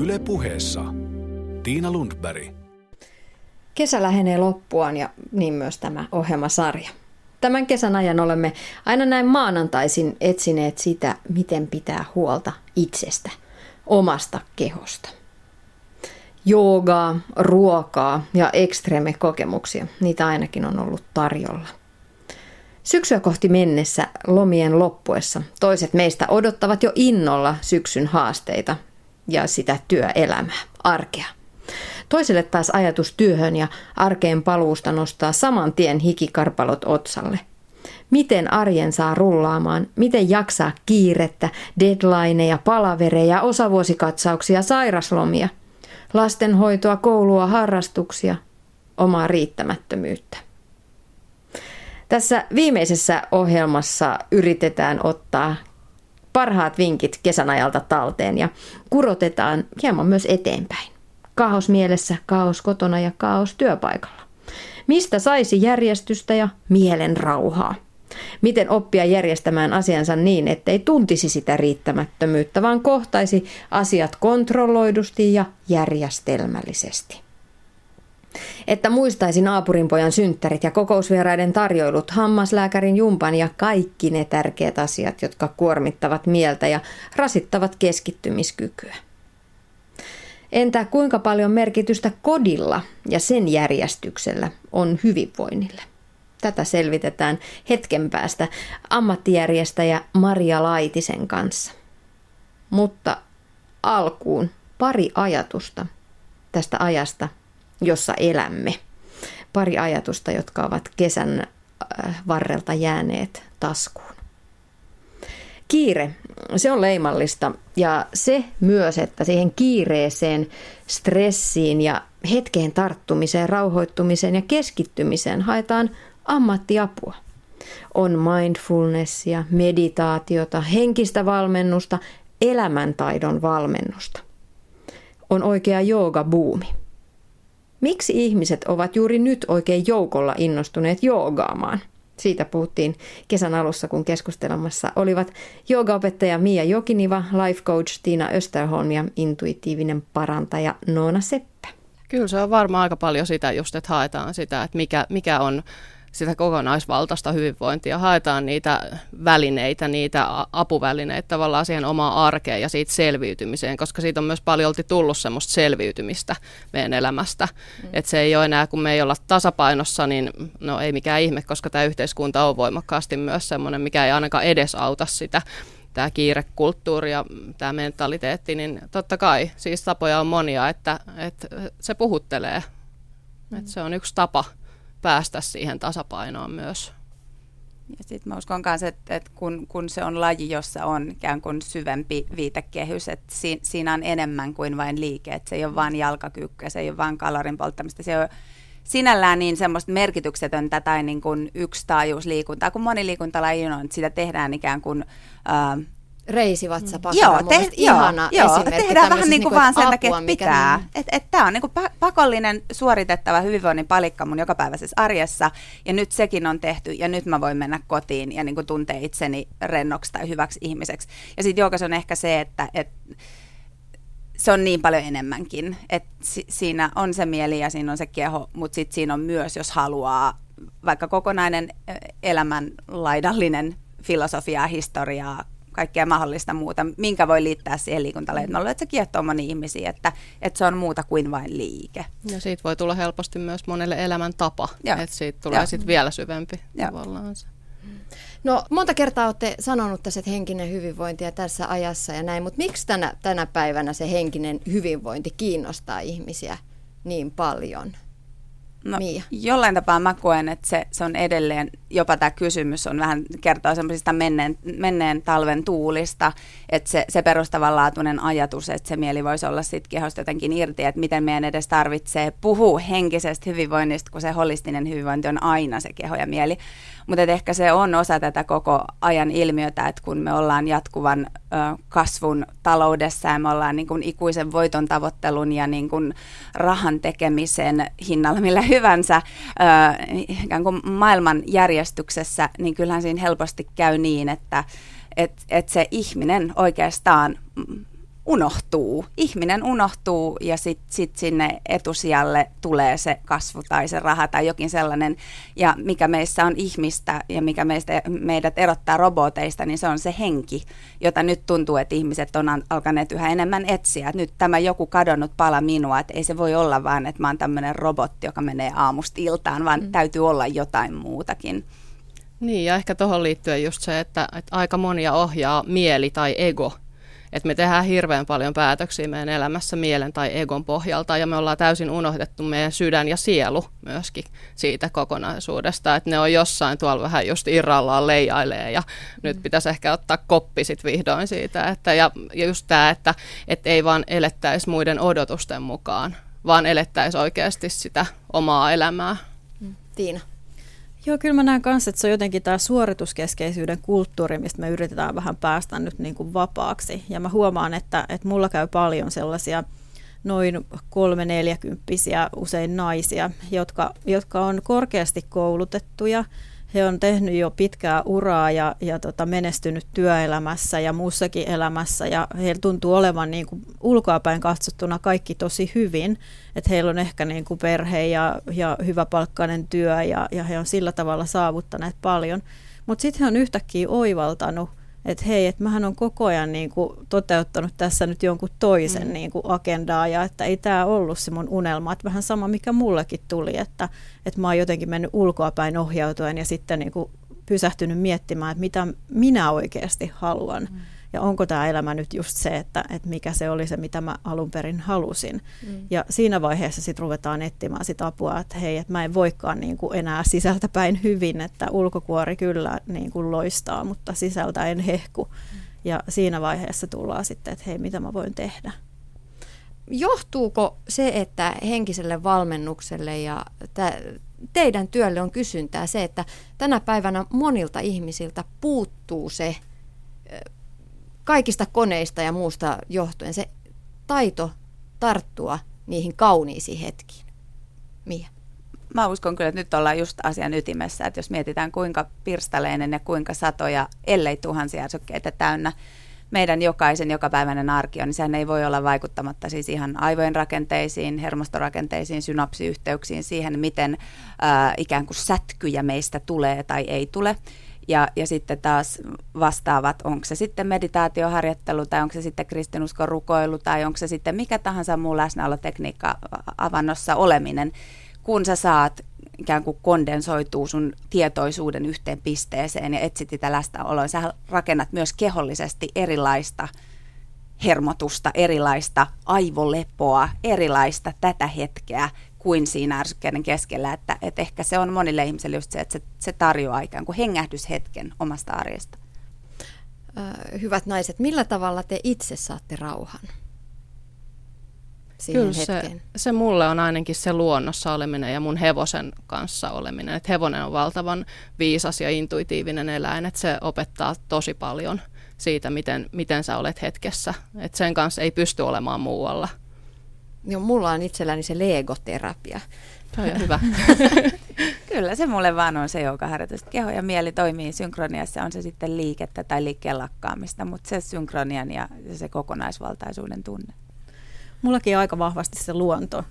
Yle puheessa Tiina Lundberg. Kesä lähenee loppuaan ja niin myös tämä ohjelmasarja. Tämän kesän ajan olemme aina näin maanantaisin etsineet sitä, miten pitää huolta itsestä, omasta kehosta. Joogaa, ruokaa ja ekstreme kokemuksia, niitä ainakin on ollut tarjolla. Syksyä kohti mennessä lomien loppuessa toiset meistä odottavat jo innolla syksyn haasteita ja sitä työelämää, arkea. Toiselle taas ajatus työhön ja arkeen paluusta nostaa saman tien hikikarpalot otsalle. Miten arjen saa rullaamaan, miten jaksaa kiirettä, deadlineja, palavereja, osavuosikatsauksia, sairaslomia, lastenhoitoa, koulua, harrastuksia, omaa riittämättömyyttä. Tässä viimeisessä ohjelmassa yritetään ottaa parhaat vinkit kesän ajalta talteen ja kurotetaan hieman myös eteenpäin. Kaos mielessä, kaos kotona ja kaos työpaikalla. Mistä saisi järjestystä ja mielen rauhaa? Miten oppia järjestämään asiansa niin, ettei tuntisi sitä riittämättömyyttä, vaan kohtaisi asiat kontrolloidusti ja järjestelmällisesti? Että muistaisi naapurin pojan synttärit ja kokousvieraiden tarjoilut, hammaslääkärin jumpan ja kaikki ne tärkeät asiat, jotka kuormittavat mieltä ja rasittavat keskittymiskykyä. Entä kuinka paljon merkitystä kodilla ja sen järjestyksellä on hyvinvoinnille? Tätä selvitetään hetken päästä ammattijärjestäjä Maria Laitisen kanssa. Mutta alkuun pari ajatusta tästä ajasta, jossa elämme. Pari ajatusta, jotka ovat kesän äh, varrelta jääneet taskuun. Kiire, se on leimallista ja se myös, että siihen kiireeseen, stressiin ja hetkeen tarttumiseen, rauhoittumiseen ja keskittymiseen haetaan ammattiapua. On mindfulnessia, meditaatiota, henkistä valmennusta, elämäntaidon valmennusta. On oikea jooga-buumi. Miksi ihmiset ovat juuri nyt oikein joukolla innostuneet joogaamaan? Siitä puhuttiin kesän alussa, kun keskustelemassa olivat joogaopettaja Mia Jokiniva, life coach Tiina Österholm ja intuitiivinen parantaja Noona Seppä. Kyllä se on varmaan aika paljon sitä just, että haetaan sitä, että mikä, mikä on sitä kokonaisvaltaista hyvinvointia, haetaan niitä välineitä, niitä apuvälineitä tavallaan siihen omaan arkeen ja siitä selviytymiseen, koska siitä on myös paljon tullut semmoista selviytymistä meidän elämästä. Mm. Että se ei ole enää, kun me ei olla tasapainossa, niin no ei mikään ihme, koska tämä yhteiskunta on voimakkaasti myös semmoinen, mikä ei ainakaan edesauta sitä tämä kiirekulttuuri ja tämä mentaliteetti, niin totta kai siis tapoja on monia, että, että se puhuttelee. Mm. Että se on yksi tapa päästä siihen tasapainoon myös. Ja sitten mä uskon myös, että, että kun, kun se on laji, jossa on ikään kuin syvempi viitekehys, että si, siinä on enemmän kuin vain liike, että se ei ole vain jalkakyykkyä, se ei ole vain kalorin polttamista, se on sinällään niin semmoista merkityksetöntä tai niin kuin yksi taajuusliikuntaa, kun moni liikuntalaji on, että sitä tehdään ikään kuin äh, reisivatsapakka joo, te, ihana joo, esimerkki. tehdään vähän niin kuin vaan sen takia, että pitää. Niin... Että et tämä on niin kuin pakollinen suoritettava hyvinvoinnin palikka mun jokapäiväisessä arjessa, ja nyt sekin on tehty, ja nyt mä voin mennä kotiin ja niin kuin tuntea itseni rennoksi tai hyväksi ihmiseksi. Ja sitten joukas on ehkä se, että et, se on niin paljon enemmänkin, että si- siinä on se mieli ja siinä on se keho, mutta sitten siinä on myös, jos haluaa vaikka kokonainen elämän laidallinen filosofiaa, historiaa, kaikkea mahdollista muuta, minkä voi liittää siihen liikuntalajeen. Mm. Että se kiehtoo moni ihmisiä, että, että se on muuta kuin vain liike. Ja siitä voi tulla helposti myös monelle elämäntapa, että siitä tulee sitten vielä syvempi Joo. tavallaan se. No monta kertaa olette sanonut tässä, että henkinen hyvinvointi ja tässä ajassa ja näin, mutta miksi tänä, tänä päivänä se henkinen hyvinvointi kiinnostaa ihmisiä niin paljon? No, Mia. Jollain tapaa mä koen, että se, se on edelleen, jopa tämä kysymys on vähän kertoo semmoisista menneen, menneen talven tuulista, että se, se perustavanlaatuinen ajatus, että se mieli voisi olla sitten kehosta jotenkin irti, että miten meidän edes tarvitsee puhua henkisestä hyvinvoinnista, kun se holistinen hyvinvointi on aina se keho ja mieli. Mutta ehkä se on osa tätä koko ajan ilmiötä, että kun me ollaan jatkuvan ö, kasvun taloudessa ja me ollaan niin kuin ikuisen voiton tavoittelun ja niin kuin rahan tekemisen hinnalla millä hyvänsä ö, ikään kuin maailman järjestyksessä, niin kyllähän siinä helposti käy niin, että et, et se ihminen oikeastaan unohtuu. Ihminen unohtuu ja sitten sit sinne etusijalle tulee se kasvu tai se raha tai jokin sellainen. Ja mikä meissä on ihmistä ja mikä meistä, meidät erottaa roboteista, niin se on se henki, jota nyt tuntuu, että ihmiset on alkaneet yhä enemmän etsiä. Että nyt tämä joku kadonnut pala minua, että ei se voi olla vaan, että mä oon tämmöinen robotti, joka menee aamusta iltaan, vaan mm. täytyy olla jotain muutakin. Niin, ja ehkä tuohon liittyen just se, että, että aika monia ohjaa mieli tai ego että me tehdään hirveän paljon päätöksiä meidän elämässä mielen tai egon pohjalta ja me ollaan täysin unohdettu meidän sydän ja sielu myöskin siitä kokonaisuudesta, että ne on jossain tuolla vähän just irrallaan leijailee ja mm. nyt pitäisi ehkä ottaa koppi sit vihdoin siitä, että ja, ja just tämä, että, että ei vaan elettäisi muiden odotusten mukaan, vaan elettäisi oikeasti sitä omaa elämää. Tiina. Joo, kyllä mä näen kanssa, että se on jotenkin tämä suorituskeskeisyyden kulttuuri, mistä me yritetään vähän päästä nyt niin kuin vapaaksi. Ja mä huomaan, että, että mulla käy paljon sellaisia noin kolme neljäkymppisiä usein naisia, jotka, jotka on korkeasti koulutettuja – he on tehnyt jo pitkää uraa ja, ja tota, menestynyt työelämässä ja muussakin elämässä ja heillä tuntuu olevan niin kuin ulkoapäin katsottuna kaikki tosi hyvin, että heillä on ehkä niin kuin perhe ja, ja hyväpalkkainen työ ja, ja he on sillä tavalla saavuttaneet paljon, mutta sitten he on yhtäkkiä oivaltanut, että hei, että mähän on koko ajan niin kuin toteuttanut tässä nyt jonkun toisen mm. niin kuin agendaa ja että ei tämä ollut se mun unelma, että vähän sama mikä mullekin tuli, että, että mä oon jotenkin mennyt ulkoapäin ohjautuen ja sitten niin kuin pysähtynyt miettimään, että mitä minä oikeasti haluan. Mm ja onko tämä elämä nyt just se, että, että mikä se oli se, mitä mä alun perin halusin. Mm. Ja siinä vaiheessa sitten ruvetaan etsimään sit apua, että hei, että mä en voikaan niin kuin enää sisältäpäin hyvin, että ulkokuori kyllä niin kuin loistaa, mutta sisältä en hehku. Mm. Ja siinä vaiheessa tullaan sitten, että hei, mitä mä voin tehdä. Johtuuko se, että henkiselle valmennukselle ja teidän työlle on kysyntää se, että tänä päivänä monilta ihmisiltä puuttuu se kaikista koneista ja muusta johtuen se taito tarttua niihin kauniisiin hetkiin. Mia? Mä uskon kyllä, että nyt ollaan just asian ytimessä, että jos mietitään kuinka pirstaleinen ja kuinka satoja, ellei tuhansia ärsykkeitä täynnä meidän jokaisen jokapäiväinen arki on, niin sehän ei voi olla vaikuttamatta siis ihan aivojen rakenteisiin, hermostorakenteisiin, synapsiyhteyksiin, siihen, miten äh, ikään kuin sätkyjä meistä tulee tai ei tule. Ja, ja sitten taas vastaavat, onko se sitten meditaatioharjoittelu tai onko se sitten kristinuskon rukoilu tai onko se sitten mikä tahansa muu läsnäolotekniikka avannossa oleminen, kun sä saat ikään kuin kondensoituu sun tietoisuuden yhteen pisteeseen ja etsit sitä läsnäoloa. Sä rakennat myös kehollisesti erilaista hermotusta, erilaista aivolepoa, erilaista tätä hetkeä, kuin siinä ärsykkeiden keskellä, että, että ehkä se on monille ihmisille just se, että se, se tarjoaa ikään kuin hengähdyshetken omasta arjesta. Hyvät naiset, millä tavalla te itse saatte rauhan? Kyllä se, se mulle on ainakin se luonnossa oleminen ja mun hevosen kanssa oleminen. Et hevonen on valtavan viisas ja intuitiivinen eläin, että se opettaa tosi paljon siitä, miten, miten sä olet hetkessä. Et sen kanssa ei pysty olemaan muualla. Joo, mulla on itselläni se legoterapia. Se on hyvä. Kyllä se mulle vaan on se joka harjoitus. Keho ja mieli toimii synkroniassa, on se sitten liikettä tai liikkeen lakkaamista, mutta se synkronian ja se kokonaisvaltaisuuden tunne. Mullakin on aika vahvasti se luonto.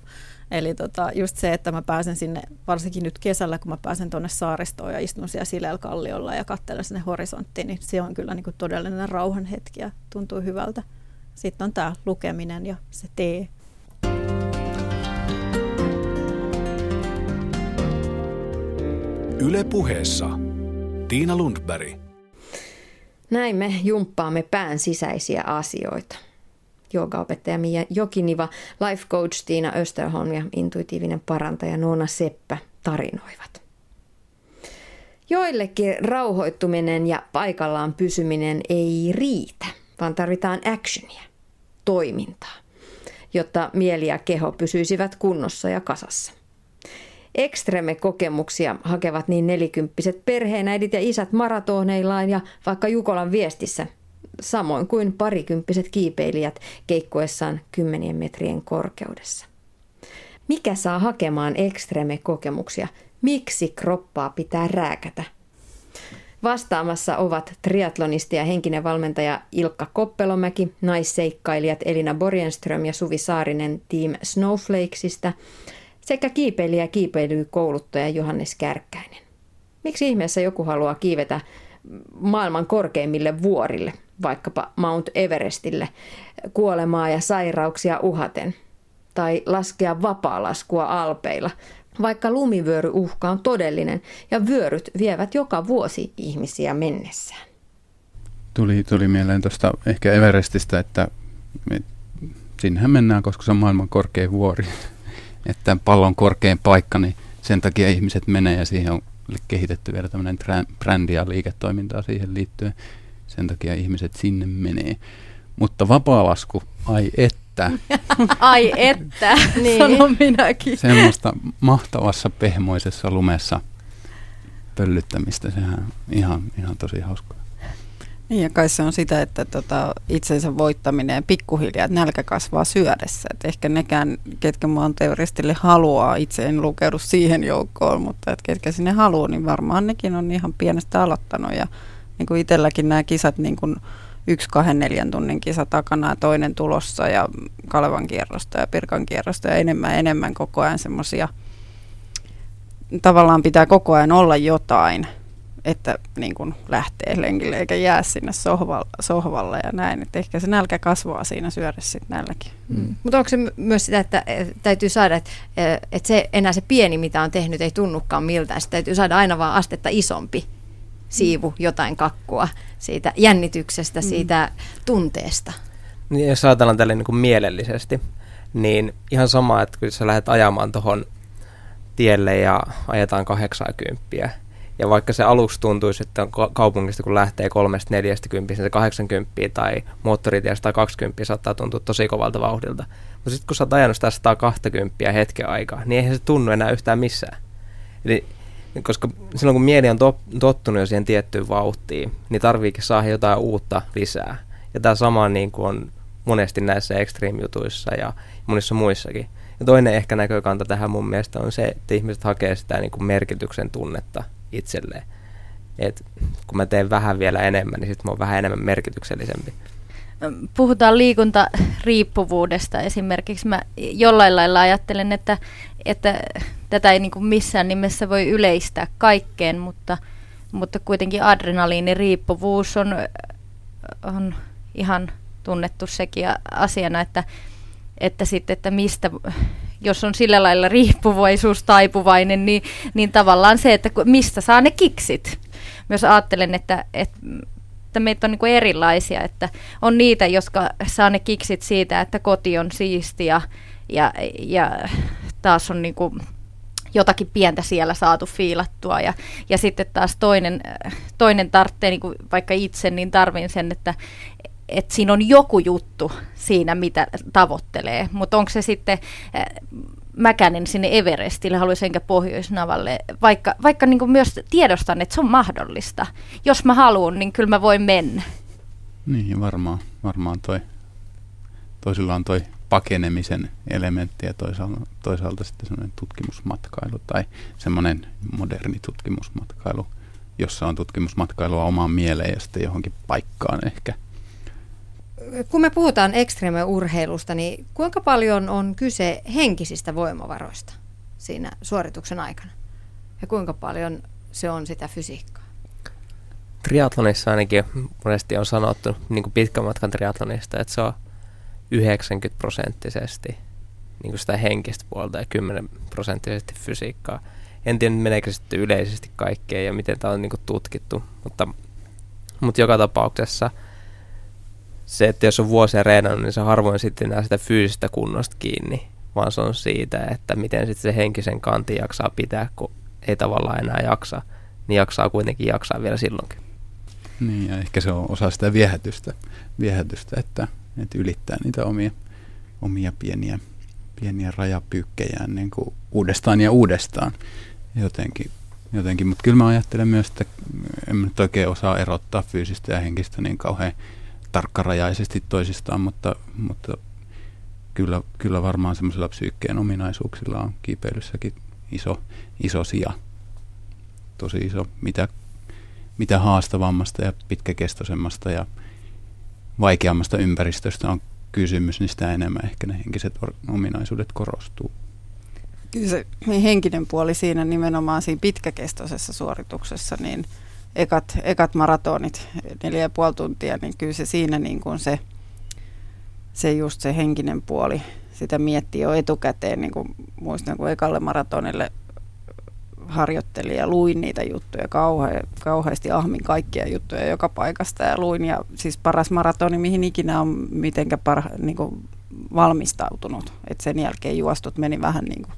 Eli tota, just se, että mä pääsen sinne, varsinkin nyt kesällä, kun mä pääsen tuonne saaristoon ja istun siellä sileällä kalliolla ja katselen sinne horisonttiin, niin se on kyllä niin kuin todellinen rauhan hetki ja tuntuu hyvältä. Sitten on tämä lukeminen ja se tee Yle puheessa Tiina Lundberg. Näin me jumppaamme pään sisäisiä asioita. Joogaopettaja Mia Jokiniva, life coach Tiina Österholm ja intuitiivinen parantaja Noona Seppä tarinoivat. Joillekin rauhoittuminen ja paikallaan pysyminen ei riitä, vaan tarvitaan actionia, toimintaa, jotta mieli ja keho pysyisivät kunnossa ja kasassa. Ekstreme-kokemuksia hakevat niin nelikymppiset perheenäidit ja isät maratoneillaan ja vaikka Jukolan viestissä, samoin kuin parikymppiset kiipeilijät keikkoessaan kymmenien metrien korkeudessa. Mikä saa hakemaan ekstreme-kokemuksia? Miksi kroppaa pitää rääkätä? Vastaamassa ovat triatlonisti ja henkinen valmentaja Ilkka Koppelomäki, naisseikkailijat Elina Borjenström ja Suvi Saarinen Team Snowflakesista sekä kiipeilijä ja kiipeilykouluttaja Johannes Kärkkäinen. Miksi ihmeessä joku haluaa kiivetä maailman korkeimmille vuorille, vaikkapa Mount Everestille, kuolemaa ja sairauksia uhaten, tai laskea vapaa-laskua alpeilla, vaikka lumivyöryuhka on todellinen ja vyöryt vievät joka vuosi ihmisiä mennessään. Tuli, tuli mieleen tuosta ehkä Everestistä, että, että sinnehän mennään, koska se on maailman korkein vuori. Että pallon korkein paikka, niin sen takia ihmiset menee ja siihen on kehitetty vielä tämmöinen brändi ja liiketoimintaa siihen liittyen. Sen takia ihmiset sinne menee. Mutta vapaalasku, ai että. ai että, niin. sanon minäkin. Semmoista mahtavassa pehmoisessa lumessa pöllyttämistä, sehän on ihan, ihan tosi hauskaa. Niin ja kai se on sitä, että tota, itsensä voittaminen pikkuhiljaa, että nälkä kasvaa syödessä. Et ehkä nekään, ketkä Mount Everestille haluaa, itse en lukeudu siihen joukkoon, mutta et ketkä sinne haluaa, niin varmaan nekin on ihan pienestä aloittanut. Ja niin kuin itselläkin nämä kisat, niin kuin yksi kahden neljän tunnin kisa takana ja toinen tulossa ja Kalevan kierrosta ja Pirkan kierrosta ja enemmän enemmän koko ajan semmoisia, tavallaan pitää koko ajan olla jotain – että niin kuin lähtee lenkille eikä jää sinne sohvalle, sohvalle ja näin. Että ehkä se nälkä kasvaa siinä syödä sitten nälläkin. Mm. Mutta onko se myös sitä, että täytyy saada, että, että se enää se pieni, mitä on tehnyt, ei tunnukaan miltään. Sitten täytyy saada aina vaan astetta isompi siivu, mm. jotain kakkua siitä jännityksestä, mm. siitä tunteesta. Niin, jos ajatellaan tälle niin kuin mielellisesti, niin ihan sama, että kun sä lähdet ajamaan tuohon tielle ja ajetaan 80, ja vaikka se aluksi tuntuisi, että kaupungista kun lähtee 340, se 80 tai moottoritiestä 120 saattaa tuntua tosi kovalta vauhdilta. Mutta sitten kun sä oot ajanut sitä 120 hetken aikaa, niin eihän se tunnu enää yhtään missään. Eli koska silloin kun mieli on tottunut jo siihen tiettyyn vauhtiin, niin tarviikin saada jotain uutta lisää. Ja tämä sama niin kuin on monesti näissä extreme-jutuissa ja monissa muissakin. Ja toinen ehkä näkökanta tähän mun mielestä on se, että ihmiset hakee sitä niin kuin merkityksen tunnetta itselleen. Et kun mä teen vähän vielä enemmän, niin sitten mä oon vähän enemmän merkityksellisempi. Puhutaan liikuntariippuvuudesta esimerkiksi. Mä jollain lailla ajattelen, että, että tätä ei niin kuin missään nimessä voi yleistää kaikkeen, mutta, mutta kuitenkin adrenaliiniriippuvuus on, on ihan tunnettu sekin asiana, että, että, sitten, että mistä jos on sillä lailla riippuvaisuus taipuvainen, niin, niin tavallaan se, että mistä saa ne kiksit. Myös ajattelen, että, että että meitä on niin erilaisia, että on niitä, jotka saa ne kiksit siitä, että koti on siistiä ja, ja taas on niin kuin jotakin pientä siellä saatu fiilattua ja, ja sitten taas toinen, toinen tarvitsee, niin kuin vaikka itse, niin tarvin sen, että, että siinä on joku juttu siinä, mitä tavoittelee. Mutta onko se sitten äh, Mäkänen sinne Everestille, haluaisin enkä Pohjoisnavalle, vaikka, vaikka niin myös tiedostan, että se on mahdollista. Jos mä haluan, niin kyllä mä voin mennä. Niin, varmaan, varmaan toi, toisilla on toi pakenemisen elementti ja toisaalta, toisaalta sitten semmoinen tutkimusmatkailu tai semmoinen moderni tutkimusmatkailu, jossa on tutkimusmatkailua omaan mieleen ja sitten johonkin paikkaan ehkä – kun me puhutaan ekstreeme-urheilusta, niin kuinka paljon on kyse henkisistä voimavaroista siinä suorituksen aikana? Ja kuinka paljon se on sitä fysiikkaa? Triathlonissa ainakin monesti on sanottu niin kuin pitkän matkan triathlonista, että se on 90 prosenttisesti niin kuin sitä henkistä puolta ja 10 prosenttisesti fysiikkaa. En tiedä, meneekö sitten yleisesti kaikkeen ja miten tämä on niin kuin tutkittu, mutta, mutta joka tapauksessa – se, että jos on vuosia reenannut, niin se harvoin sitten enää sitä fyysistä kunnosta kiinni, vaan se on siitä, että miten sitten se henkisen kanti jaksaa pitää, kun ei tavallaan enää jaksa, niin jaksaa kuitenkin jaksaa vielä silloinkin. Niin, ja ehkä se on osa sitä viehätystä, viehätystä että, että ylittää niitä omia, omia pieniä, pieniä rajapyykkejään niin kuin uudestaan ja uudestaan jotenkin. jotenkin. Mutta kyllä mä ajattelen myös, että en nyt oikein osaa erottaa fyysistä ja henkistä niin kauhean tarkkarajaisesti toisistaan, mutta, mutta kyllä, kyllä varmaan semmoisilla psyykkeen ominaisuuksilla on kiipeilyssäkin iso, iso sija. Tosi iso. Mitä, mitä haastavammasta ja pitkäkestoisemmasta ja vaikeammasta ympäristöstä on kysymys, niin sitä enemmän ehkä ne henkiset ominaisuudet korostuu. Kyllä se henkinen puoli siinä nimenomaan siinä pitkäkestoisessa suorituksessa, niin ekat, ekat maratonit, neljä ja puoli tuntia, niin kyllä se siinä niin kuin se, se just se henkinen puoli, sitä miettii jo etukäteen, niin kuin muistan kun ekalle maratonille harjoittelin ja luin niitä juttuja kauhe, kauheasti ahmin kaikkia juttuja joka paikasta ja luin ja siis paras maratoni mihin ikinä on mitenkä parha, niin kuin valmistautunut. Et sen jälkeen juostut meni vähän, niin kuin,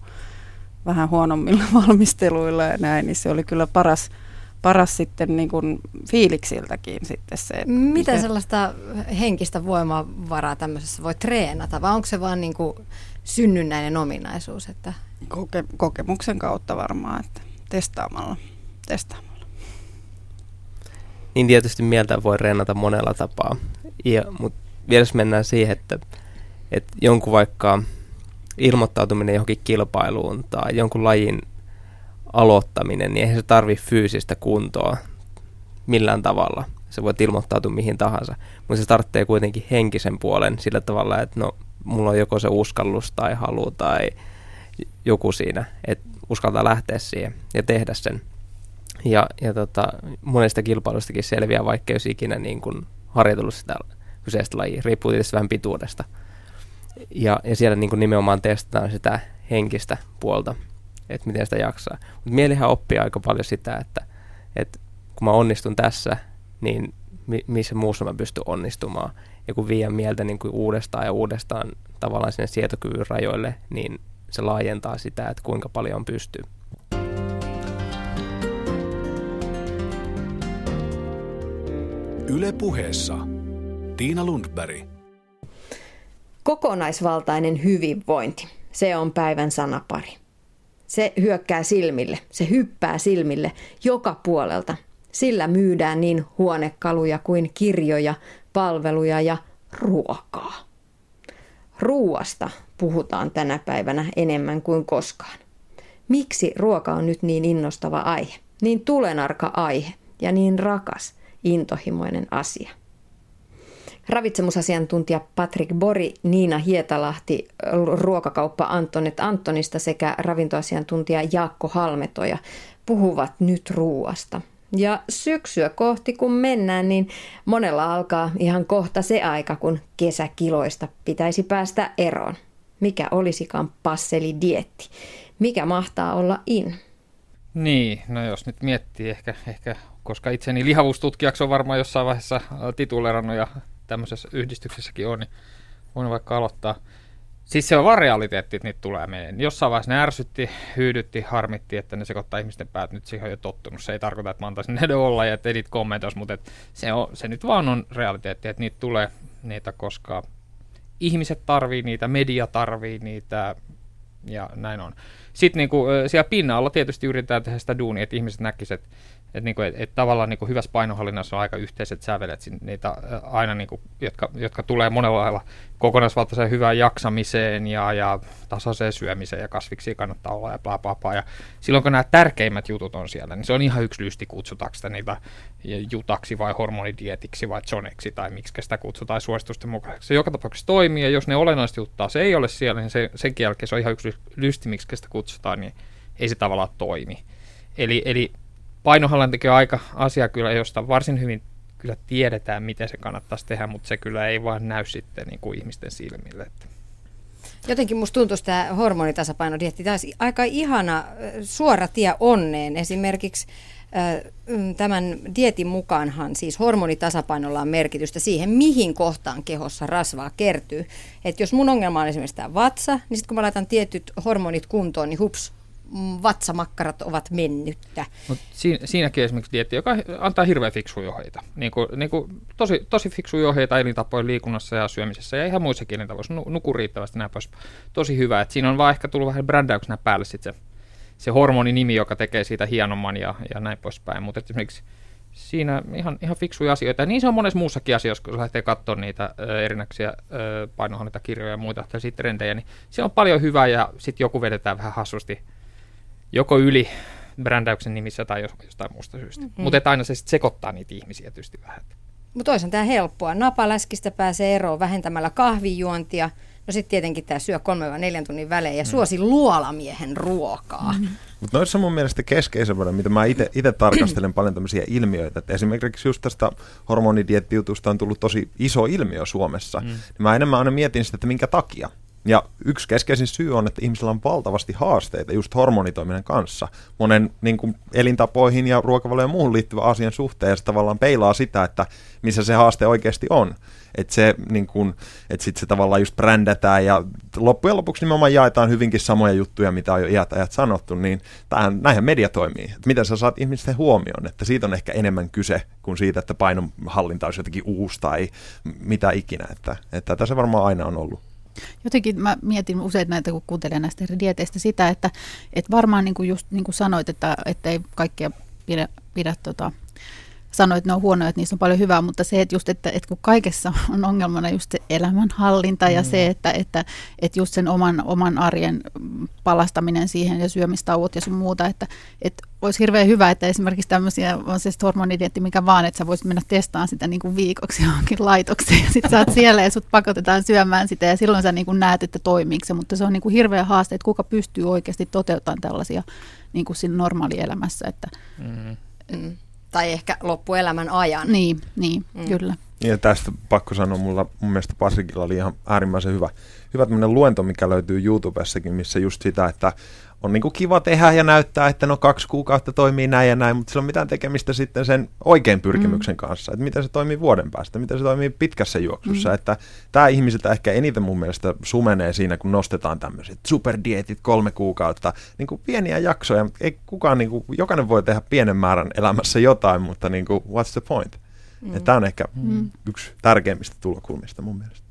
vähän huonommilla valmisteluilla ja näin, niin se oli kyllä paras, paras sitten niin kuin fiiliksiltäkin sitten se. Mitä se, sellaista henkistä voimavaraa tämmöisessä voi treenata vai onko se vaan niin kuin synnynnäinen ominaisuus? Että... Koke, kokemuksen kautta varmaan, että testaamalla. testaamalla. Niin tietysti mieltä voi reenata monella tapaa, ja, mutta vielä jos mennään siihen, että, että jonkun vaikka ilmoittautuminen johonkin kilpailuun tai jonkun lajin aloittaminen, niin eihän se tarvi fyysistä kuntoa millään tavalla. Se voi ilmoittautua mihin tahansa, mutta se tarvitsee kuitenkin henkisen puolen sillä tavalla, että no, mulla on joko se uskallus tai halu tai joku siinä, että uskaltaa lähteä siihen ja tehdä sen. Ja, ja tota, monesta kilpailustakin selviää, vaikka jos ikinä niin kuin harjoitellut sitä kyseistä lajia, riippuu tietysti vähän pituudesta. Ja, ja siellä niin kuin nimenomaan testataan sitä henkistä puolta, että miten sitä jaksaa. Mutta mielihän oppii aika paljon sitä, että, että kun mä onnistun tässä, niin mi- missä muussa mä pystyn onnistumaan. Ja kun vien mieltä niin kuin uudestaan ja uudestaan tavallaan sinne sietokyvyn rajoille, niin se laajentaa sitä, että kuinka paljon pystyy. Yle puheessa Tiina Lundberg. Kokonaisvaltainen hyvinvointi, se on päivän sanapari. Se hyökkää silmille, se hyppää silmille joka puolelta. Sillä myydään niin huonekaluja kuin kirjoja, palveluja ja ruokaa. Ruuasta puhutaan tänä päivänä enemmän kuin koskaan. Miksi ruoka on nyt niin innostava aihe, niin tulenarka aihe ja niin rakas, intohimoinen asia? Ravitsemusasiantuntija Patrick Bori, Niina Hietalahti, ruokakauppa Antonet Antonista sekä ravintoasiantuntija Jaakko Halmetoja puhuvat nyt ruuasta. Ja syksyä kohti kun mennään, niin monella alkaa ihan kohta se aika, kun kesäkiloista pitäisi päästä eroon. Mikä olisikaan passeli dietti? Mikä mahtaa olla in? Niin, no jos nyt miettii ehkä, ehkä koska itseni lihavuustutkijaksi on varmaan jossain vaiheessa titulerannut ja tämmöisessä yhdistyksessäkin on, niin voin vaikka aloittaa. Siis se on vaan realiteetti, että niitä tulee meidän. Jossain vaiheessa ne ärsytti, hyydytti, harmitti, että ne sekoittaa ihmisten päät. Nyt siihen on jo tottunut. Se ei tarkoita, että mä antaisin ne olla ja edit kommentoisi, mutta et se, on, se nyt vaan on realiteetti, että niitä tulee niitä, koska ihmiset tarvii niitä, media tarvii niitä ja näin on. Sitten niin kuin, siellä pinnalla tietysti yritetään tehdä sitä duunia, että ihmiset näkisivät, että että niinku, et, et tavallaan niinku hyvässä painohallinnassa on aika yhteiset sävelet, niitä aina, niinku, jotka, jotka tulee monella lailla kokonaisvaltaiseen hyvään jaksamiseen ja, ja tasaiseen syömiseen ja kasviksi kannattaa olla ja bla bla bla. Ja silloin kun nämä tärkeimmät jutut on siellä, niin se on ihan yksi lysti kutsutaanko sitä niitä jutaksi vai hormonidietiksi vai zoneksi tai miksi sitä kutsutaan suositusten mukaan. Se joka tapauksessa toimii ja jos ne olennaiset juttaa se ei ole siellä, niin se, sen jälkeen se on ihan yksi lysti, miksi sitä kutsutaan, niin ei se tavallaan toimi. Eli, eli painohallintakin on aika asia kyllä, josta varsin hyvin kyllä tiedetään, miten se kannattaisi tehdä, mutta se kyllä ei vaan näy sitten niin kuin ihmisten silmille. Että. Jotenkin musta tuntuu tämä hormonitasapainodietti, olisi aika ihana suora tie onneen. Esimerkiksi mm, tämän dietin mukaanhan siis hormonitasapainolla on merkitystä siihen, mihin kohtaan kehossa rasvaa kertyy. että jos mun ongelma on esimerkiksi tämä vatsa, niin sitten kun mä laitan tietyt hormonit kuntoon, niin hups, vatsamakkarat ovat mennyttä. Mut siinä, siinäkin esimerkiksi dietti, joka antaa hirveän fiksuja ohjeita. Niin kuin, niin kuin tosi, tosi fiksuja ohjeita elintapojen liikunnassa ja syömisessä ja ihan muissakin elintavoissa. Nuku riittävästi näin pois. Tosi hyvä. Et siinä on vaan ehkä tullut vähän brändäyksenä päälle sit se, se hormoninimi, joka tekee siitä hienomman ja, ja näin poispäin. Mutta esimerkiksi siinä ihan, ihan fiksuja asioita. Ja niin se on monessa muussakin asioissa, kun lähtee katsoa niitä ö, erinäköisiä painohallintakirjoja ja muita trendejä, niin se on paljon hyvää ja sitten joku vedetään vähän hassusti joko yli brändäyksen nimissä tai jostain muusta syystä. Mm. Mutta aina se sekoittaa niitä ihmisiä tietysti vähän. Mutta toisaalta tämä helppoa. Napaläskistä pääsee eroon vähentämällä kahvijuontia. No sitten tietenkin tämä syö kolme vai neljän tunnin välein ja mm. suosi luolamiehen ruokaa. Mm. Mutta noissa mun mielestä keskeisempänä, mitä mä itse tarkastelen paljon tämmöisiä ilmiöitä, että esimerkiksi just tästä hormonidieettijutusta on tullut tosi iso ilmiö Suomessa, mm. niin mä enemmän aina mietin sitä, että minkä takia. Ja yksi keskeisin syy on, että ihmisillä on valtavasti haasteita just hormonitoiminnan kanssa. Monen niin kuin, elintapoihin ja ruokavalioon ja muuhun liittyvä asian suhteen, se tavallaan peilaa sitä, että missä se haaste oikeasti on. Että se, niin kuin, että sit se tavallaan just brändätään ja loppujen lopuksi nimenomaan jaetaan hyvinkin samoja juttuja, mitä on jo iät ajat sanottu, niin tähän, näinhän media toimii. Että miten sä saat ihmisten huomioon, että siitä on ehkä enemmän kyse kuin siitä, että painonhallinta olisi jotenkin uusi tai mitä ikinä. Että, että tässä varmaan aina on ollut. Jotenkin mä mietin usein näitä, kun kuuntelen näistä eri dieteistä sitä, että, että varmaan niin kuin just niin kuin sanoit, että, että ei kaikkea pidä, pidä tota, sanoa, että ne on huonoja, että niissä on paljon hyvää, mutta se, että just, että, että kun kaikessa on ongelmana just se elämänhallinta mm. ja se, että, että, että just sen oman, oman arjen palastaminen siihen ja syömistauot ja sun muuta, että, että olisi hirveän hyvä, että esimerkiksi tämmöisiä, on se hormonidietti mikä vaan, että sä voisit mennä testaamaan sitä niin kuin viikoksi johonkin laitokseen ja sitten sä oot siellä ja sut pakotetaan syömään sitä ja silloin sä niin kuin näet, että toimiiko se, mutta se on niin kuin hirveä haaste, että kuka pystyy oikeasti toteuttamaan tällaisia niin kuin siinä normaalielämässä, että mm. Mm tai ehkä loppuelämän ajan. Niin, niin mm. kyllä. Ja tästä pakko sanoa, mulla, mun mielestä Patrikilla oli ihan äärimmäisen hyvä, hyvä luento, mikä löytyy YouTubessakin, missä just sitä, että on niin kuin kiva tehdä ja näyttää, että no kaksi kuukautta toimii näin ja näin, mutta sillä on mitään tekemistä sitten sen oikein pyrkimyksen mm. kanssa, että miten se toimii vuoden päästä, miten se toimii pitkässä juoksussa, mm. että tämä ihmisiltä ehkä eniten mun mielestä sumenee siinä, kun nostetaan tämmöiset superdietit kolme kuukautta, niin kuin pieniä jaksoja, ei kukaan, niin kuin, jokainen voi tehdä pienen määrän elämässä jotain, mutta niin kuin, what's the point? Mm. Tämä on ehkä mm. yksi tärkeimmistä tulokulmista mun mielestä.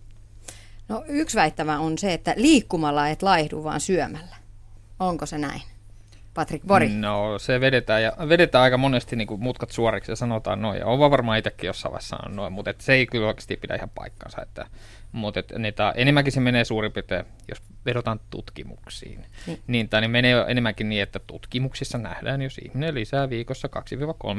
No yksi väittämä on se, että liikkumalla et laihdu, vaan syömällä. Onko se näin? Patrick Bori. No se vedetään, ja vedetään aika monesti niin kuin mutkat suoriksi ja sanotaan noin. Ja on varmaan itsekin jossain vaiheessa noin, mutta se ei kyllä oikeasti pidä ihan paikkansa. Että, mutta et, niitä, enemmänkin se menee suurin piirtein, jos vedotaan tutkimuksiin, niin, niin, tai niin menee enemmänkin niin, että tutkimuksissa nähdään, jos ihminen lisää viikossa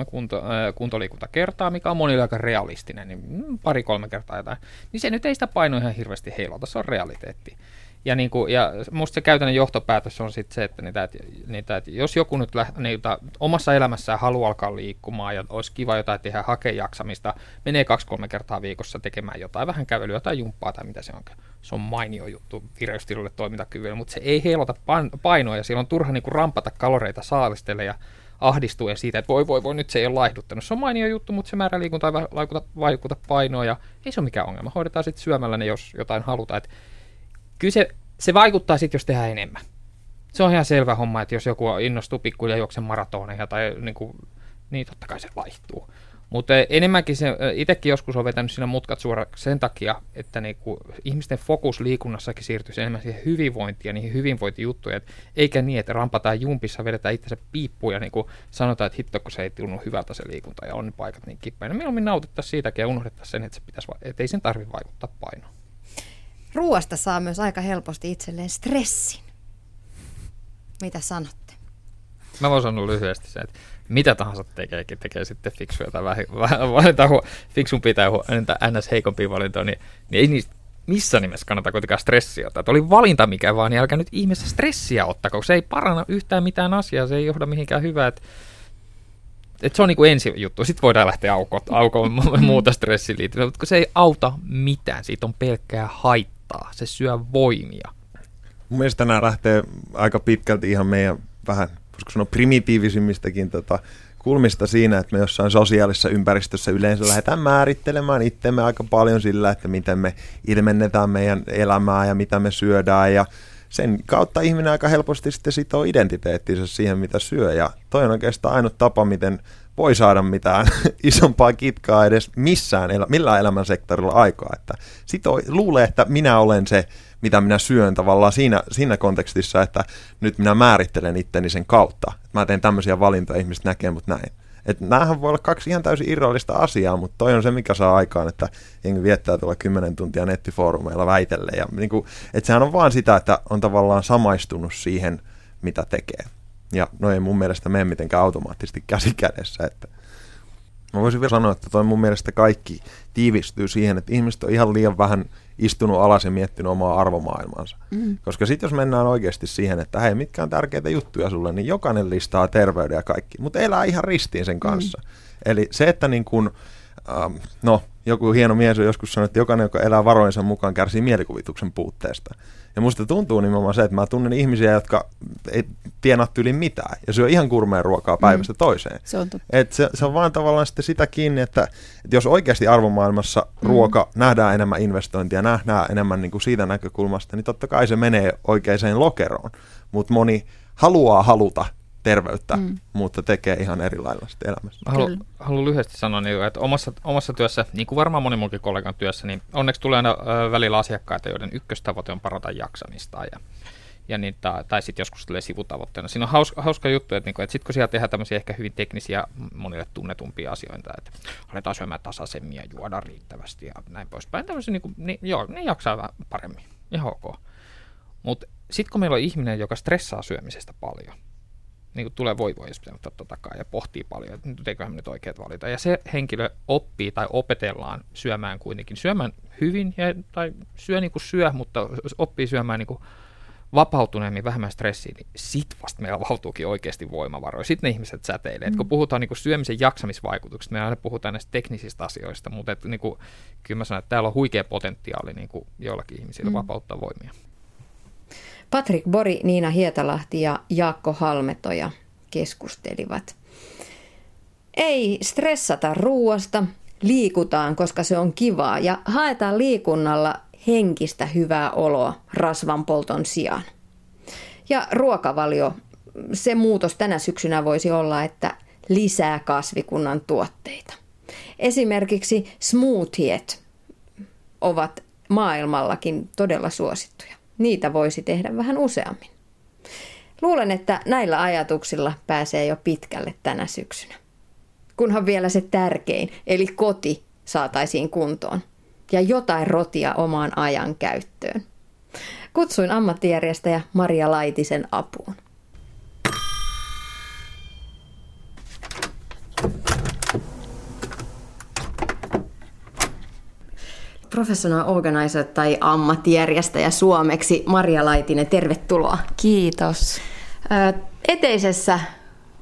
2-3 kunto, äh, kuntoliikuntakertaa, mikä on monille aika realistinen, niin mm, pari-kolme kertaa jotain, niin se nyt ei sitä painoa ihan hirveästi heilota, se on realiteetti. Ja, niin kuin, ja musta se käytännön johtopäätös on sitten se, että, niitä, että, niitä, että jos joku nyt läht, niitä, omassa elämässään haluaa alkaa liikkumaan ja olisi kiva jotain tehdä, hakea jaksamista, menee kaksi-kolme kertaa viikossa tekemään jotain, vähän kävelyä tai jumppaa tai mitä se on. Se on mainio juttu vireystilulle toimintakyvylle, mutta se ei heilota painoa ja siellä on turha niin kuin rampata kaloreita saalistelle ja ahdistuen siitä, että voi voi voi, nyt se ei ole laihduttanut. Se on mainio juttu, mutta se määrä liikunta ei vaikuta, vaikuta painoa ja ei se ole mikään ongelma. Hoidetaan sitten syömällä ne, jos jotain halutaan. Että kyllä se, se vaikuttaa sitten, jos tehdään enemmän. Se on ihan selvä homma, että jos joku innostuu pikkuja juoksen maratoneja tai niin, kuin, niin totta kai se vaihtuu. Mutta enemmänkin se, itsekin joskus on vetänyt siinä mutkat suoraksi sen takia, että niinku ihmisten fokus liikunnassakin siirtyisi enemmän siihen hyvinvointiin ja niihin hyvinvointijuttuihin, eikä niin, että rampataan jumpissa, vedetään itsensä piippuun ja niinku sanotaan, että hitto, kun se ei tunnu hyvältä se liikunta ja on paikat niin kippäinä. Mieluummin nautittaisiin siitäkin ja unohdettaisiin sen, että, se pitäisi, että ei sen tarvitse vaikuttaa painoon. Ruoasta saa myös aika helposti itselleen stressin. Mitä sanotte? Mä voin sanoa lyhyesti se, että mitä tahansa tekeekin, tekee sitten fiksuja tai valintaa, fiksumpi tai ns. heikompia valintoja, niin, niin ei niistä missä nimessä kannata kuitenkaan stressiä ottaa. Että oli valinta mikä vaan, niin älkää nyt ihmeessä stressiä ottaa, koska se ei paranna yhtään mitään asiaa, se ei johda mihinkään hyvää. Että et se on niinku ensi juttu. Sitten voidaan lähteä aukoon, aukoon muuta stressiin liittyen, mutta se ei auta mitään. Siitä on pelkkää haittaa. Se syö voimia. Mun mielestä nämä lähtee aika pitkälti ihan meidän vähän, voisiko sanoa primitiivisimmistäkin tota, kulmista siinä, että me jossain sosiaalisessa ympäristössä yleensä lähdetään määrittelemään itsemme aika paljon sillä, että miten me ilmennetään meidän elämää ja mitä me syödään ja sen kautta ihminen aika helposti sitten sitoo identiteettinsä siihen, mitä syö. Ja toi on oikeastaan ainut tapa, miten voi saada mitään isompaa kitkaa edes missään, millään elämän sektorilla aikaa. Että sitoo, luulee, että minä olen se, mitä minä syön tavallaan siinä, siinä kontekstissa, että nyt minä määrittelen itteni sen kautta. Mä teen tämmöisiä valintoja, ihmiset näkee mut näin. Et näähän voi olla kaksi ihan täysin irrallista asiaa, mutta toi on se, mikä saa aikaan, että jengi viettää tuolla 10 tuntia nettifoorumeilla väitelle. Ja niin kuin, et sehän on vaan sitä, että on tavallaan samaistunut siihen, mitä tekee. Ja no ei mun mielestä mene mitenkään automaattisesti käsi kädessä. Että mä voisin vielä sanoa, että toi mun mielestä kaikki tiivistyy siihen, että ihmiset on ihan liian vähän istunut alas ja miettinyt omaa arvomaailmansa. Mm. Koska sitten jos mennään oikeasti siihen, että hei, mitkä on tärkeitä juttuja sulle, niin jokainen listaa terveyden ja kaikki, mutta elää ihan ristiin sen kanssa. Mm. Eli se, että niin kun, ähm, no, joku hieno mies on joskus sanonut, että jokainen, joka elää varoinsa mukaan, kärsii mielikuvituksen puutteesta. Ja musta tuntuu nimenomaan se, että mä tunnen ihmisiä, jotka ei tienaa yli mitään ja syö ihan kurmeen ruokaa päivästä mm. toiseen. Se on totta. Et se, se on vaan tavallaan sitten sitä kiinni, että, että jos oikeasti arvomaailmassa mm. ruoka nähdään enemmän investointia, nähdään enemmän niin kuin siitä näkökulmasta, niin totta kai se menee oikeaan lokeroon. Mutta moni haluaa haluta terveyttä, mm. mutta tekee ihan eri lailla sitten elämässä. Haluan, haluan lyhyesti sanoa, niin, että omassa, omassa työssä, niin kuin varmaan moni muukin kollegan työssä, niin onneksi tulee aina välillä asiakkaita, joiden ykköstavoite on parata jaksamista ja, ja niin, tai, tai sitten joskus tulee sivutavoitteena. Siinä on hauska, hauska juttu, että, niin että sitten kun siellä tehdään tämmöisiä ehkä hyvin teknisiä, monille tunnetumpia asioita, että aletaan syömään tasaisemmin ja juoda riittävästi ja näin poispäin, tämmöisiä, niin, kuin, niin, joo, ne jaksaa vähän paremmin, ihan ok. Mutta sitten kun meillä on ihminen, joka stressaa syömisestä paljon, niin kuin tulee voi voi, jos pitää ottaa takaa ja pohtii paljon, että tekeekö nyt oikeat valita. Ja se henkilö oppii tai opetellaan syömään kuitenkin, syömään hyvin ja, tai syö niin kuin syö, mutta oppii syömään niin kuin vapautuneemmin, vähemmän stressiä, niin sit vasta meillä avautuukin oikeasti voimavaroja. Sitten ne ihmiset säteilee. Mm. Et kun puhutaan niin kuin syömisen jaksamisvaikutuksista, me aina puhutaan näistä teknisistä asioista, mutta et, niin kuin, kyllä mä sanon, että täällä on huikea potentiaali niin kuin joillakin ihmisillä mm. vapauttaa voimia. Patrik Bori, Niina Hietalahti ja Jaakko Halmetoja keskustelivat. Ei stressata ruuasta, liikutaan, koska se on kivaa ja haetaan liikunnalla henkistä hyvää oloa rasvan polton sijaan. Ja ruokavalio, se muutos tänä syksynä voisi olla, että lisää kasvikunnan tuotteita. Esimerkiksi smoothiet ovat maailmallakin todella suosittuja niitä voisi tehdä vähän useammin. Luulen, että näillä ajatuksilla pääsee jo pitkälle tänä syksynä. Kunhan vielä se tärkein, eli koti, saataisiin kuntoon. Ja jotain rotia omaan ajan käyttöön. Kutsuin ammattijärjestäjä Maria Laitisen apuun. Professional Organizer tai ammattijärjestäjä suomeksi Maria Laitinen, tervetuloa. Kiitos. Eteisessä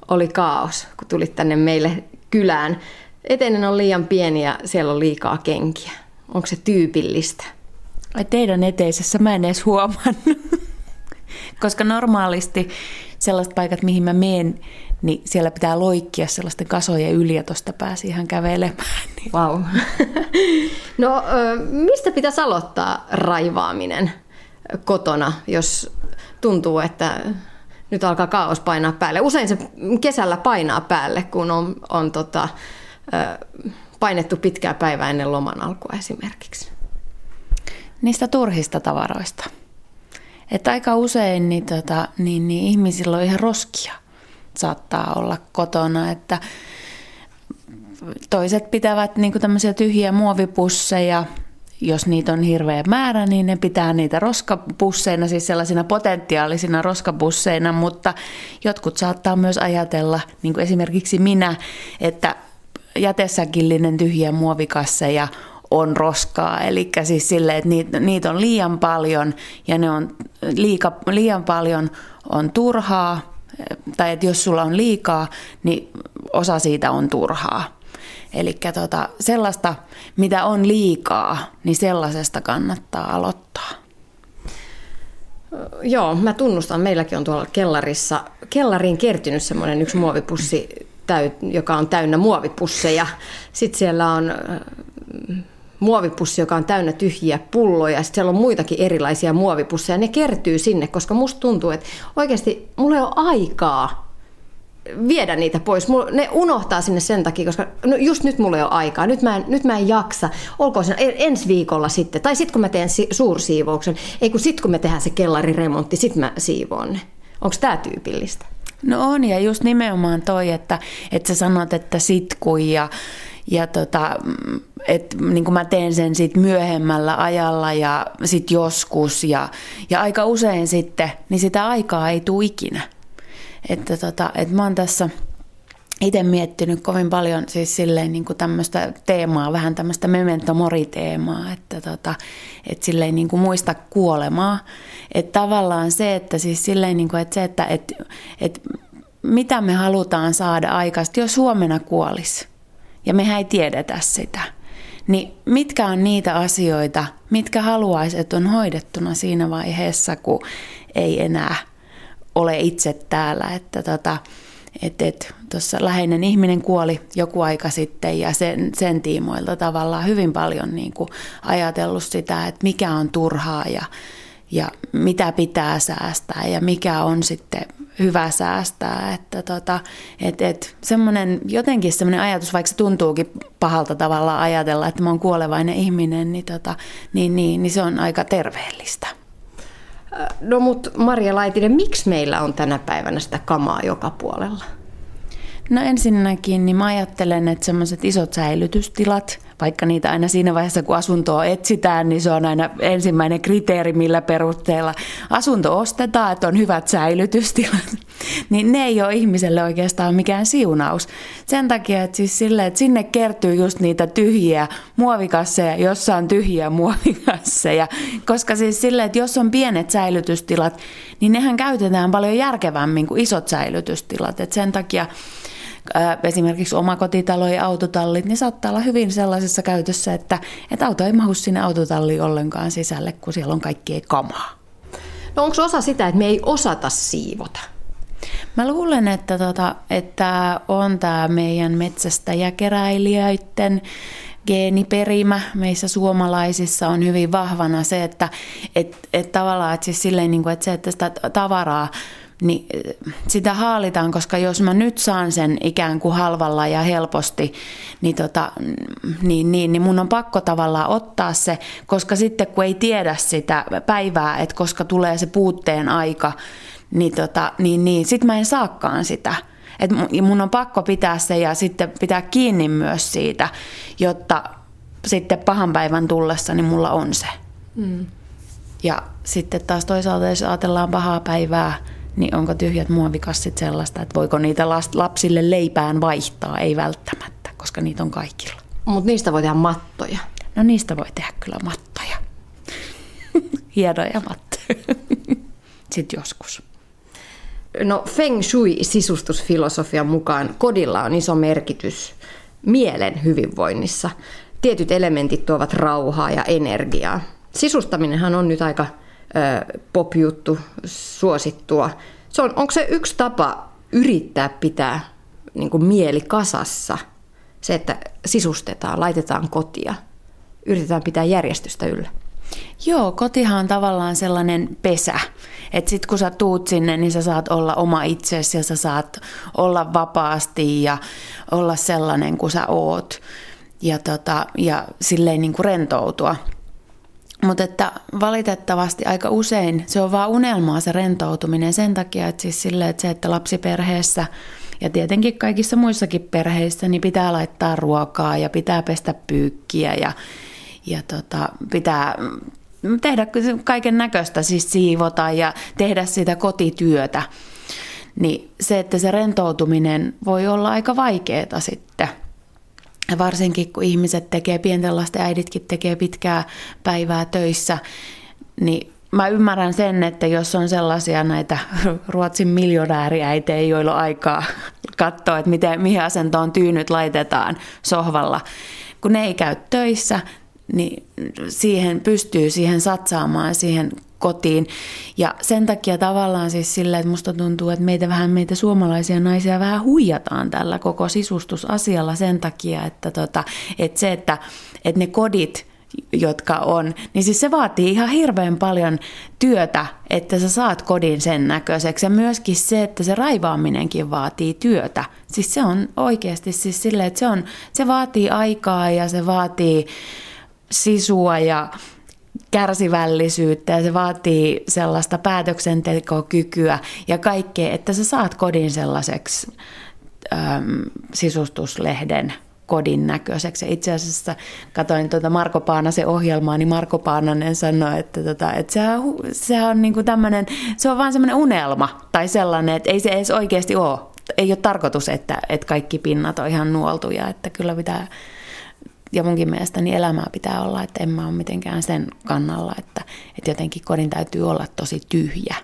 oli kaos, kun tulit tänne meille kylään. Eteinen on liian pieni ja siellä on liikaa kenkiä. Onko se tyypillistä? Ai teidän eteisessä mä en edes huomannut. Koska normaalisti sellaiset paikat, mihin mä menen, niin siellä pitää loikkia sellaisten kasojen yli ja tuosta pääsi ihan kävelemään. Niin. Wow. No mistä pitäisi aloittaa raivaaminen kotona, jos tuntuu, että nyt alkaa kaos painaa päälle. Usein se kesällä painaa päälle, kun on, on tota, painettu pitkää päivää ennen loman alkua esimerkiksi. Niistä turhista tavaroista. Että aika usein niin, tota, niin, niin ihmisillä on ihan roskia saattaa olla kotona, että toiset pitävät niin tämmöisiä tyhjiä muovipusseja, jos niitä on hirveä määrä, niin ne pitää niitä roskapusseina, siis sellaisina potentiaalisina roskapusseina, mutta jotkut saattaa myös ajatella, niin kuin esimerkiksi minä, että jätesäkillinen tyhjiä muovikasseja on roskaa. Eli siis sille, että niitä, niitä on liian paljon ja ne on liika, liian paljon on turhaa, tai että jos sulla on liikaa, niin osa siitä on turhaa. Eli tota, sellaista, mitä on liikaa, niin sellaisesta kannattaa aloittaa. Joo, mä tunnustan, meilläkin on tuolla kellarissa, kellariin kertynyt semmoinen yksi muovipussi, joka on täynnä muovipusseja. Sitten siellä on muovipussi, joka on täynnä tyhjiä pulloja. Sitten siellä on muitakin erilaisia muovipusseja. Ne kertyy sinne, koska musta tuntuu, että oikeasti mulla ei ole aikaa viedä niitä pois. Ne unohtaa sinne sen takia, koska no just nyt mulla ei ole aikaa. Nyt mä en, nyt mä en jaksa. Olkoon se ensi viikolla sitten. Tai sitten kun mä teen si- suursiivouksen. Ei kun sitten kun me tehdään se kellariremontti, sitten mä siivoon ne. Onko tämä tyypillistä? No on ja just nimenomaan toi, että, että sä sanot, että sitkui ja, ja tota, että niin kuin mä teen sen sit myöhemmällä ajalla ja sit joskus ja, ja aika usein sitten, niin sitä aikaa ei tule ikinä. että, tota, että mä oon tässä itse miettinyt kovin paljon siis silleen niin tämmöistä teemaa, vähän tämmöistä memento mori-teemaa, että, tota, että silleen niin kuin muista kuolemaa. Että tavallaan se, että siis silleen niin kuin, että se, että, että, että mitä me halutaan saada aikaisesti, jos huomenna kuolis ja mehän ei tiedetä sitä, niin mitkä on niitä asioita, mitkä haluaisit, että on hoidettuna siinä vaiheessa, kun ei enää ole itse täällä, että tota, että et, tuossa läheinen ihminen kuoli joku aika sitten ja sen, sen tiimoilta tavallaan hyvin paljon niin kuin ajatellut sitä, että mikä on turhaa ja, ja mitä pitää säästää ja mikä on sitten hyvä säästää. Että tota, et, et, semmoinen, jotenkin semmoinen ajatus, vaikka se tuntuukin pahalta tavalla ajatella, että mä oon kuolevainen ihminen, niin, tota, niin, niin, niin se on aika terveellistä. No mutta Maria Laitinen, miksi meillä on tänä päivänä sitä kamaa joka puolella? No ensinnäkin niin mä ajattelen, että semmoiset isot säilytystilat, vaikka niitä aina siinä vaiheessa kun asuntoa etsitään, niin se on aina ensimmäinen kriteeri, millä perusteella asunto ostetaan, että on hyvät säilytystilat, niin ne ei ole ihmiselle oikeastaan mikään siunaus. Sen takia, että, siis sille, että sinne kertyy just niitä tyhjiä muovikasseja, jossa on tyhjiä muovikasseja, koska siis sille, että jos on pienet säilytystilat, niin nehän käytetään paljon järkevämmin kuin isot säilytystilat, että sen takia esimerkiksi omakotitalo ja autotallit, niin saattaa olla hyvin sellaisessa käytössä, että, että auto ei mahu sinne autotalliin ollenkaan sisälle, kun siellä on kaikkea kamaa. No onko osa sitä, että me ei osata siivota? Mä luulen, että, tota, että on tämä meidän metsästäjäkeräilijöiden geeniperimä meissä suomalaisissa on hyvin vahvana se, että et, et tavallaan että siis silleen, niin kuin, että se, että sitä tavaraa niin sitä haalitaan, koska jos mä nyt saan sen ikään kuin halvalla ja helposti, niin, tota, niin, niin, niin mun on pakko tavallaan ottaa se, koska sitten kun ei tiedä sitä päivää, että koska tulee se puutteen aika, niin, tota, niin, niin sitten mä en saakaan sitä. Et mun on pakko pitää se ja sitten pitää kiinni myös siitä, jotta sitten pahan päivän tullessa niin mulla on se. Mm. Ja sitten taas toisaalta, jos ajatellaan pahaa päivää, niin onko tyhjät muovikassit sellaista, että voiko niitä lapsille leipään vaihtaa? Ei välttämättä, koska niitä on kaikilla. Mutta niistä voi tehdä mattoja. No niistä voi tehdä kyllä mattoja. Hienoja mattoja. Sitten joskus. No Feng Shui-sisustusfilosofian mukaan kodilla on iso merkitys mielen hyvinvoinnissa. Tietyt elementit tuovat rauhaa ja energiaa. Sisustaminenhan on nyt aika pop-juttu, suosittua. Se on, onko se yksi tapa yrittää pitää niin kuin mieli kasassa? Se, että sisustetaan, laitetaan kotia, yritetään pitää järjestystä yllä. Joo, kotihan on tavallaan sellainen pesä. Että sit kun sä tuut sinne, niin sä saat olla oma itsesi ja sä saat olla vapaasti ja olla sellainen kuin sä oot. Ja, tota, ja silleen niin kuin rentoutua. Mutta että valitettavasti aika usein se on vaan unelmaa se rentoutuminen sen takia, että siis sille, että se, että lapsiperheessä ja tietenkin kaikissa muissakin perheissä niin pitää laittaa ruokaa ja pitää pestä pyykkiä ja, ja tota, pitää tehdä kaiken näköistä, siis siivota ja tehdä sitä kotityötä. Niin se, että se rentoutuminen voi olla aika vaikeaa sitten – varsinkin kun ihmiset tekee, pienten lasten äiditkin tekee pitkää päivää töissä, niin mä ymmärrän sen, että jos on sellaisia näitä Ruotsin miljonääriäitejä, joilla on aikaa katsoa, että miten, mihin asentoon tyynyt laitetaan sohvalla, kun ne ei käy töissä, niin siihen pystyy siihen satsaamaan, siihen kotiin. Ja sen takia tavallaan siis sillä, että musta tuntuu, että meitä vähän meitä suomalaisia naisia vähän huijataan tällä koko sisustusasialla sen takia, että, tota, että se, että, että ne kodit, jotka on, niin siis se vaatii ihan hirveän paljon työtä, että sä saat kodin sen näköiseksi. Ja myöskin se, että se raivaaminenkin vaatii työtä. Siis se on oikeasti siis silleen, että se, on, se vaatii aikaa ja se vaatii sisua ja kärsivällisyyttä ja se vaatii sellaista päätöksentekokykyä ja kaikkea, että sä saat kodin sellaiseksi äm, sisustuslehden kodin näköiseksi. Itse asiassa katsoin tuota Marko Paanasen ohjelmaa, niin Marko Paananen sanoi, että, tota, että sehän, sehän on niin tämmöinen, se on vaan semmoinen unelma tai sellainen, että ei se edes oikeasti ole. Ei ole tarkoitus, että, että kaikki pinnat on ihan nuoltuja, että kyllä pitää ja munkin mielestä niin elämää pitää olla, että en mä ole mitenkään sen kannalla, että, että jotenkin kodin täytyy olla tosi tyhjä.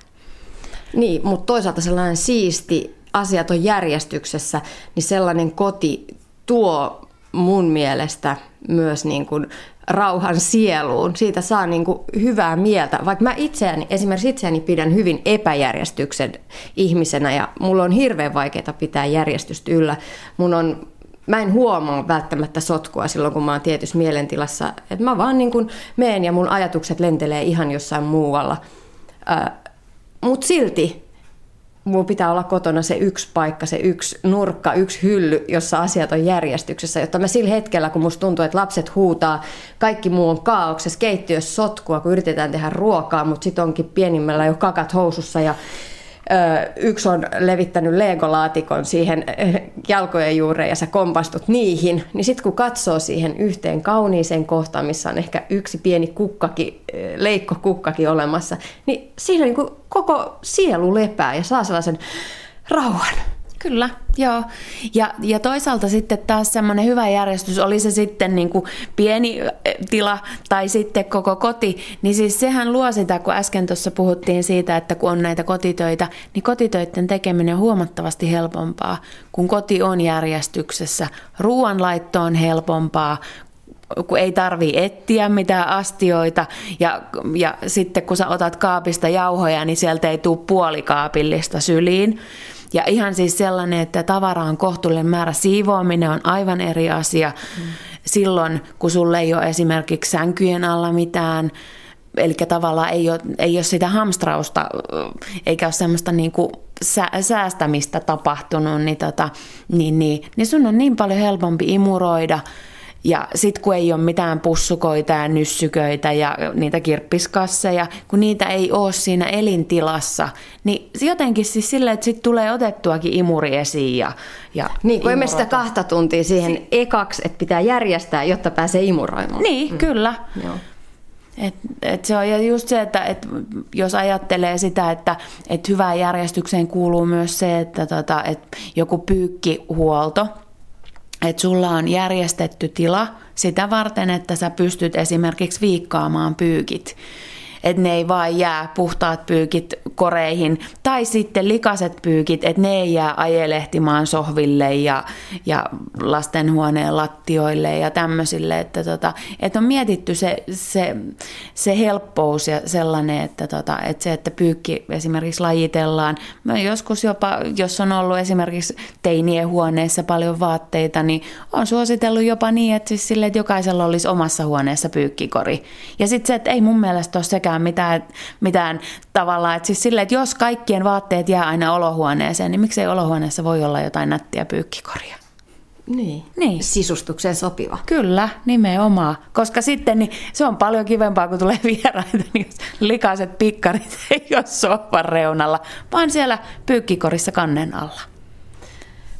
Niin, mutta toisaalta sellainen siisti, asiat on järjestyksessä, niin sellainen koti tuo mun mielestä myös niin kuin rauhan sieluun. Siitä saa niin kuin hyvää mieltä. Vaikka mä itseäni, esimerkiksi itseäni pidän hyvin epäjärjestyksen ihmisenä ja mulla on hirveän vaikeaa pitää järjestystä yllä. Mun on mä en huomaa välttämättä sotkua silloin, kun mä oon tietyssä mielentilassa. Et mä vaan niin kuin meen ja mun ajatukset lentelee ihan jossain muualla. Mutta silti mulla pitää olla kotona se yksi paikka, se yksi nurkka, yksi hylly, jossa asiat on järjestyksessä, jotta mä sillä hetkellä, kun musta tuntuu, että lapset huutaa, kaikki muu on kaauksessa, keittiössä sotkua, kun yritetään tehdä ruokaa, mutta sit onkin pienimmällä jo kakat housussa ja yksi on levittänyt legolaatikon siihen jalkojen juureen ja sä kompastut niihin, niin sitten kun katsoo siihen yhteen kauniiseen kohtaan, missä on ehkä yksi pieni kukkaki, leikko kukkakin olemassa, niin siinä niin koko sielu lepää ja saa sellaisen rauhan. Kyllä, joo. Ja, ja toisaalta sitten taas semmoinen hyvä järjestys, oli se sitten niin kuin pieni tila tai sitten koko koti, niin siis sehän luo sitä, kun äsken tuossa puhuttiin siitä, että kun on näitä kotitöitä, niin kotitöiden tekeminen on huomattavasti helpompaa, kun koti on järjestyksessä. Ruoanlaitto on helpompaa, kun ei tarvi etsiä mitään astioita ja, ja sitten kun sä otat kaapista jauhoja, niin sieltä ei tule puolikaapillista syliin. Ja ihan siis sellainen, että tavara on kohtuullinen määrä, siivoaminen on aivan eri asia. Mm. Silloin, kun sulle ei ole esimerkiksi sänkyjen alla mitään, eli tavallaan ei ole, ei ole sitä hamstrausta, eikä ole semmoista niin kuin säästämistä tapahtunut, niin, tota, niin, niin, niin sun on niin paljon helpompi imuroida – ja sitten kun ei ole mitään pussukoita ja nyssyköitä ja niitä kirppiskasseja, kun niitä ei ole siinä elintilassa, niin jotenkin siis silleen, että sitten tulee otettuakin imuri esiin. Ja, ja niin, kun emme sitä kahta tuntia siihen si- ekaksi, että pitää järjestää, jotta pääsee imuroimaan. Niin, mm. kyllä. Joo. Et, et se on just se, että et jos ajattelee sitä, että et hyvään järjestykseen kuuluu myös se, että tota, et joku pyykkihuolto – että sulla on järjestetty tila sitä varten, että sä pystyt esimerkiksi viikkaamaan pyykit että ne ei vaan jää puhtaat pyykit koreihin, tai sitten likaset pyykit, että ne ei jää ajelehtimaan sohville ja, ja lastenhuoneen lattioille ja tämmöisille, että, tota, että on mietitty se, se, se helppous ja sellainen, että, tota, että se, että pyykki esimerkiksi lajitellaan. Mä joskus jopa, jos on ollut esimerkiksi teinien huoneessa paljon vaatteita, niin on suositellut jopa niin, että, siis sille, että jokaisella olisi omassa huoneessa pyykkikori. Ja sitten se, että ei mun mielestä ole sekään mitään, mitään tavalla. Että siis sille, että jos kaikkien vaatteet jää aina olohuoneeseen, niin miksei olohuoneessa voi olla jotain nättiä pyykkikoria? Niin. niin. Sisustukseen sopiva. Kyllä, nimenomaan. Koska sitten niin se on paljon kivempaa, kun tulee vieraita, niin likaiset pikkarit ei ole sohvan reunalla, vaan siellä pyykkikorissa kannen alla.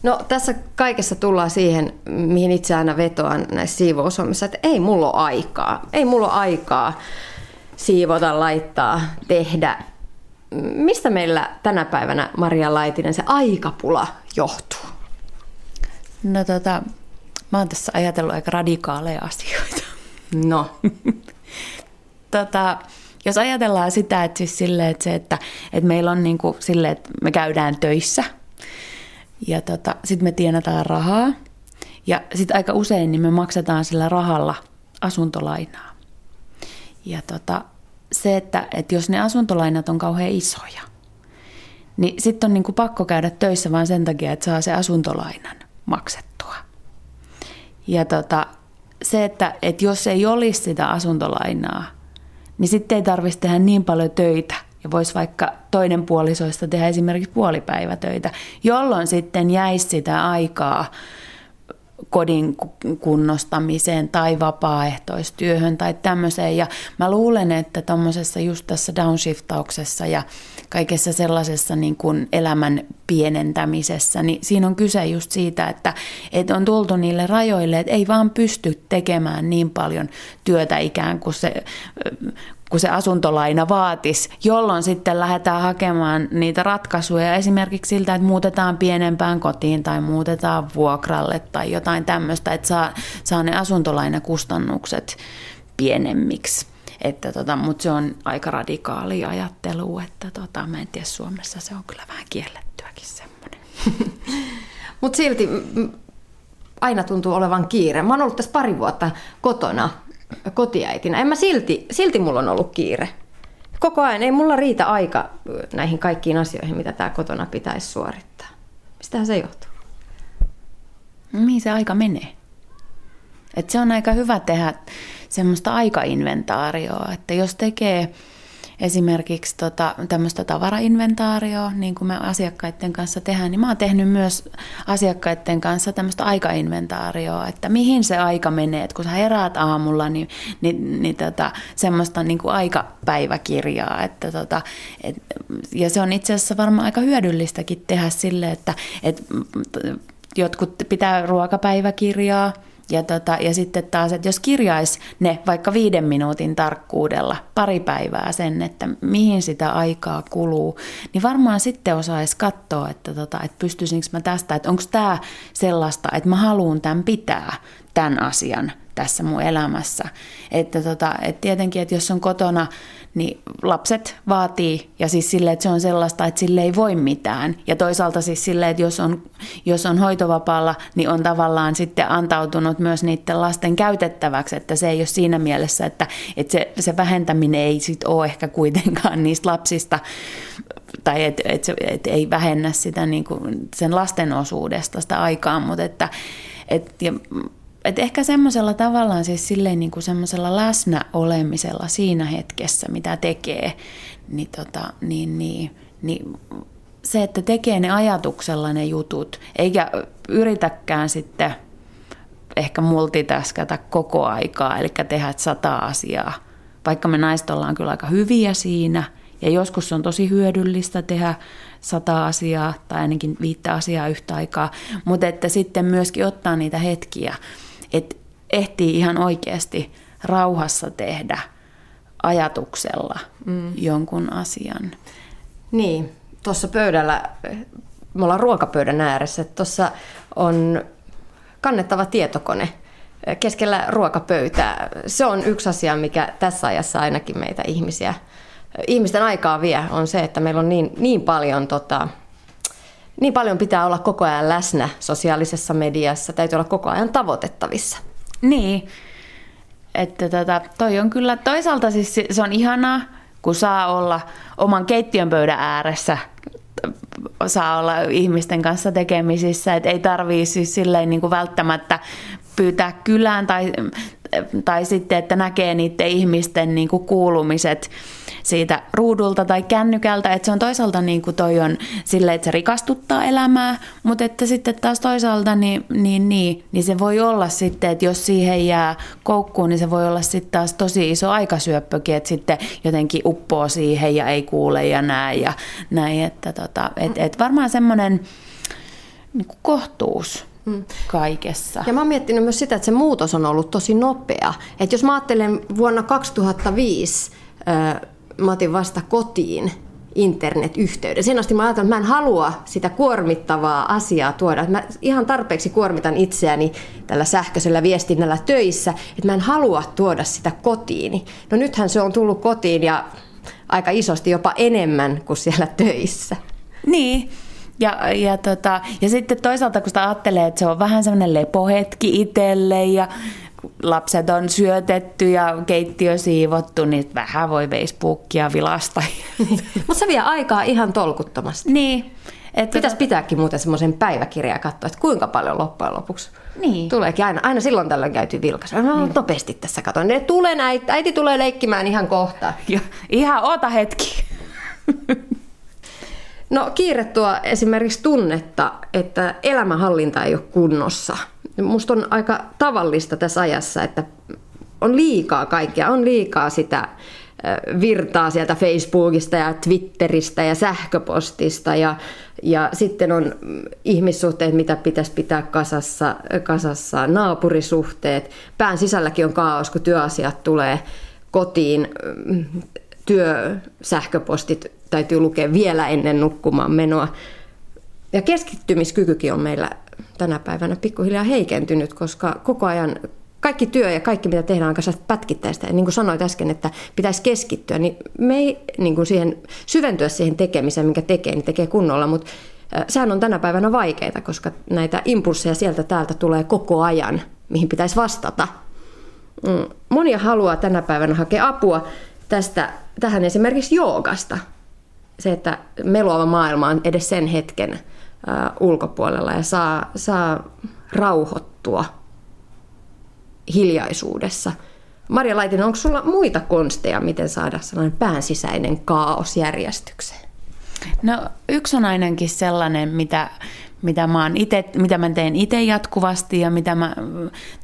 No tässä kaikessa tullaan siihen, mihin itse aina vetoan näissä siivoushommissa, että ei mulla ole aikaa. Ei mulla ole aikaa siivota, laittaa, tehdä. Mistä meillä tänä päivänä, Maria Laitinen, se aikapula johtuu? No tota, mä oon tässä ajatellut aika radikaaleja asioita. No. tota, jos ajatellaan sitä, että, siis sille, että, se, että, että meillä on niin kuin sille, että me käydään töissä ja tota, sitten me tienataan rahaa ja sitten aika usein niin me maksetaan sillä rahalla asuntolainaa. Ja tota, se, että, että jos ne asuntolainat on kauhean isoja, niin sitten on niin kuin pakko käydä töissä vain sen takia, että saa se asuntolainan maksettua. Ja tota, se, että, että jos ei olisi sitä asuntolainaa, niin sitten ei tarvitsisi tehdä niin paljon töitä ja voisi vaikka toinen puolisoista tehdä esimerkiksi puolipäivätöitä, jolloin sitten jäisi sitä aikaa kodin kunnostamiseen tai vapaaehtoistyöhön tai tämmöiseen. Ja mä luulen, että tuommoisessa just tässä downshiftauksessa ja kaikessa sellaisessa niin kuin elämän pienentämisessä, niin siinä on kyse just siitä, että, että on tultu niille rajoille, että ei vaan pysty tekemään niin paljon työtä ikään kuin se kun se asuntolaina vaatisi, jolloin sitten lähdetään hakemaan niitä ratkaisuja esimerkiksi siltä, että muutetaan pienempään kotiin tai muutetaan vuokralle tai jotain tämmöistä, että saa, saa ne asuntolainakustannukset pienemmiksi. Että tota, mutta se on aika radikaali ajattelu, että tota, mä en tiedä, Suomessa se on kyllä vähän kiellettyäkin semmoinen. mutta silti aina tuntuu olevan kiire. Mä oon ollut tässä pari vuotta kotona kotiäitinä. En mä silti, silti mulla on ollut kiire. Koko ajan ei mulla riitä aika näihin kaikkiin asioihin, mitä tää kotona pitäisi suorittaa. Mistähän se johtuu? Mihin se aika menee? Et se on aika hyvä tehdä semmoista aikainventaarioa, että jos tekee esimerkiksi tota, tämmöistä tavarainventaarioa, niin kuin me asiakkaiden kanssa tehdään, niin mä oon tehnyt myös asiakkaiden kanssa tämmöistä aikainventaarioa, että mihin se aika menee, että kun sä heräät aamulla, niin, niin, niin tota, semmoista niin kuin aikapäiväkirjaa, että tota, et, ja se on itse asiassa varmaan aika hyödyllistäkin tehdä sille, että et, jotkut pitää ruokapäiväkirjaa, ja, tota, ja sitten taas, että jos kirjaisi ne vaikka viiden minuutin tarkkuudella pari päivää sen, että mihin sitä aikaa kuluu, niin varmaan sitten osaisi katsoa, että, tota, että pystyisinkö mä tästä, että onko tämä sellaista, että mä haluan tämän pitää, tämän asian tässä mun elämässä. Että, tota, että tietenkin, että jos on kotona niin lapset vaatii, ja siis sille, että se on sellaista, että sille ei voi mitään. Ja toisaalta siis sille, että jos on, jos on hoitovapaalla, niin on tavallaan sitten antautunut myös niiden lasten käytettäväksi, että se ei ole siinä mielessä, että, että se, se vähentäminen ei sit ole ehkä kuitenkaan niistä lapsista, tai että et, et ei vähennä sitä niin kuin sen lasten osuudesta sitä aikaa, mutta että et, ja et ehkä semmoisella tavallaan siis silleen niin kuin semmoisella läsnä olemisella siinä hetkessä, mitä tekee, niin, tota, niin, niin, niin se, että tekee ne ajatuksella ne jutut, eikä yritäkään sitten ehkä multitaskata koko aikaa, eli tehdä sata asiaa. Vaikka me naiset ollaan kyllä aika hyviä siinä, ja joskus on tosi hyödyllistä tehdä sata asiaa tai ainakin viittä asiaa yhtä aikaa, mutta että sitten myöskin ottaa niitä hetkiä, että ehtii ihan oikeasti rauhassa tehdä ajatuksella mm. jonkun asian. Niin, tuossa pöydällä, me ollaan ruokapöydän ääressä, tuossa on kannettava tietokone keskellä ruokapöytää. Se on yksi asia, mikä tässä ajassa ainakin meitä ihmisiä, ihmisten aikaa vie, on se, että meillä on niin, niin paljon tota, niin paljon pitää olla koko ajan läsnä sosiaalisessa mediassa, täytyy olla koko ajan tavoitettavissa. Niin, että tota, toi on kyllä toisaalta siis se on ihanaa, kun saa olla oman keittiön pöydän ääressä, saa olla ihmisten kanssa tekemisissä, että ei tarvii siis silleen niin kuin välttämättä pyytää kylään tai, tai sitten, että näkee niiden ihmisten niin kuin kuulumiset siitä ruudulta tai kännykältä, että se on toisaalta niin kuin toi on sille, että se rikastuttaa elämää, mutta että sitten taas toisaalta niin, niin, niin, niin se voi olla sitten, että jos siihen jää koukkuun, niin se voi olla sitten taas tosi iso aikasyöppökin, että sitten jotenkin uppoo siihen ja ei kuule ja näe ja näin, että tota, et, et varmaan semmoinen niin kohtuus mm. kaikessa. Ja mä oon miettinyt myös sitä, että se muutos on ollut tosi nopea. Että jos mä ajattelen vuonna 2005, mä otin vasta kotiin internetyhteyden. Sen asti mä ajattelin, että mä en halua sitä kuormittavaa asiaa tuoda. Mä ihan tarpeeksi kuormitan itseäni tällä sähköisellä viestinnällä töissä, että mä en halua tuoda sitä kotiin. No nythän se on tullut kotiin ja aika isosti jopa enemmän kuin siellä töissä. Niin, ja, ja, tota, ja sitten toisaalta kun sitä ajattelee, että se on vähän semmoinen lepohetki itselle ja lapset on syötetty ja keittiö siivottu, niin vähän voi Facebookia vilasta. Mutta se vie aikaa ihan tolkuttomasti. Niin. Että Pitäisi pitääkin muuten semmoisen päiväkirjan katsoa, että kuinka paljon loppujen lopuksi niin. tuleekin aina. Aina silloin tällöin käyty vilkaisu. No niin. nopeasti tässä katon. Ne tulee äiti, äiti tulee leikkimään ihan kohta. Jo, ihan oota hetki. no kiire tuo esimerkiksi tunnetta, että elämänhallinta ei ole kunnossa musta on aika tavallista tässä ajassa, että on liikaa kaikkea, on liikaa sitä virtaa sieltä Facebookista ja Twitteristä ja sähköpostista ja, ja sitten on ihmissuhteet, mitä pitäisi pitää kasassa, kasassa, naapurisuhteet. Pään sisälläkin on kaos, kun työasiat tulee kotiin, työsähköpostit täytyy lukea vielä ennen nukkumaan menoa. Ja keskittymiskykykin on meillä tänä päivänä pikkuhiljaa heikentynyt, koska koko ajan kaikki työ ja kaikki, mitä tehdään, on aika pätkittäistä. Ja niin kuin sanoit äsken, että pitäisi keskittyä, niin me ei niin kuin siihen, syventyä siihen tekemiseen, mikä tekee, niin tekee kunnolla, mutta sehän on tänä päivänä vaikeaa, koska näitä impulseja sieltä täältä tulee koko ajan, mihin pitäisi vastata. Mm, monia haluaa tänä päivänä hakea apua tästä, tähän esimerkiksi joogasta. Se, että meluava maailma on edes sen hetken ulkopuolella ja saa, saa rauhoittua hiljaisuudessa. Maria Laitinen, onko sulla muita konsteja, miten saada sellainen päänsisäinen kaos järjestykseen? No yksi on ainakin sellainen, mitä, mitä mä, ite, mitä mä teen itse jatkuvasti ja mitä mä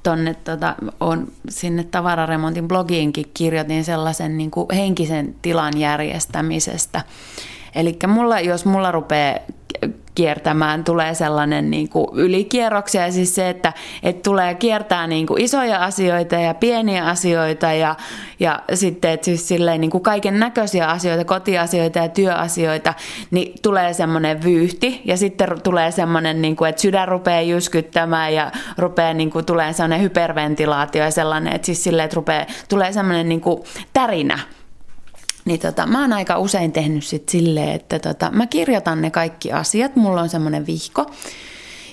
tonne, tota, on sinne tavararemontin blogiinkin kirjoitin sellaisen niin kuin henkisen tilan järjestämisestä. Eli mulla, jos mulla rupeaa kiertämään, tulee sellainen niin kuin ylikierroksia, siis se, että, että tulee kiertää niin kuin isoja asioita ja pieniä asioita ja, ja sitten että siis silleen niin kuin kaiken näköisiä asioita, kotiasioita ja työasioita, niin tulee semmoinen vyyhti ja sitten tulee semmoinen, niin kuin, että sydän rupeaa jyskyttämään ja rupeaa niin kuin, tulee sellainen hyperventilaatio ja sellainen, että siis silleen, että rupeaa, tulee semmoinen niin kuin tärinä niin tota, mä oon aika usein tehnyt sit silleen, että tota, mä kirjoitan ne kaikki asiat, mulla on semmoinen vihko,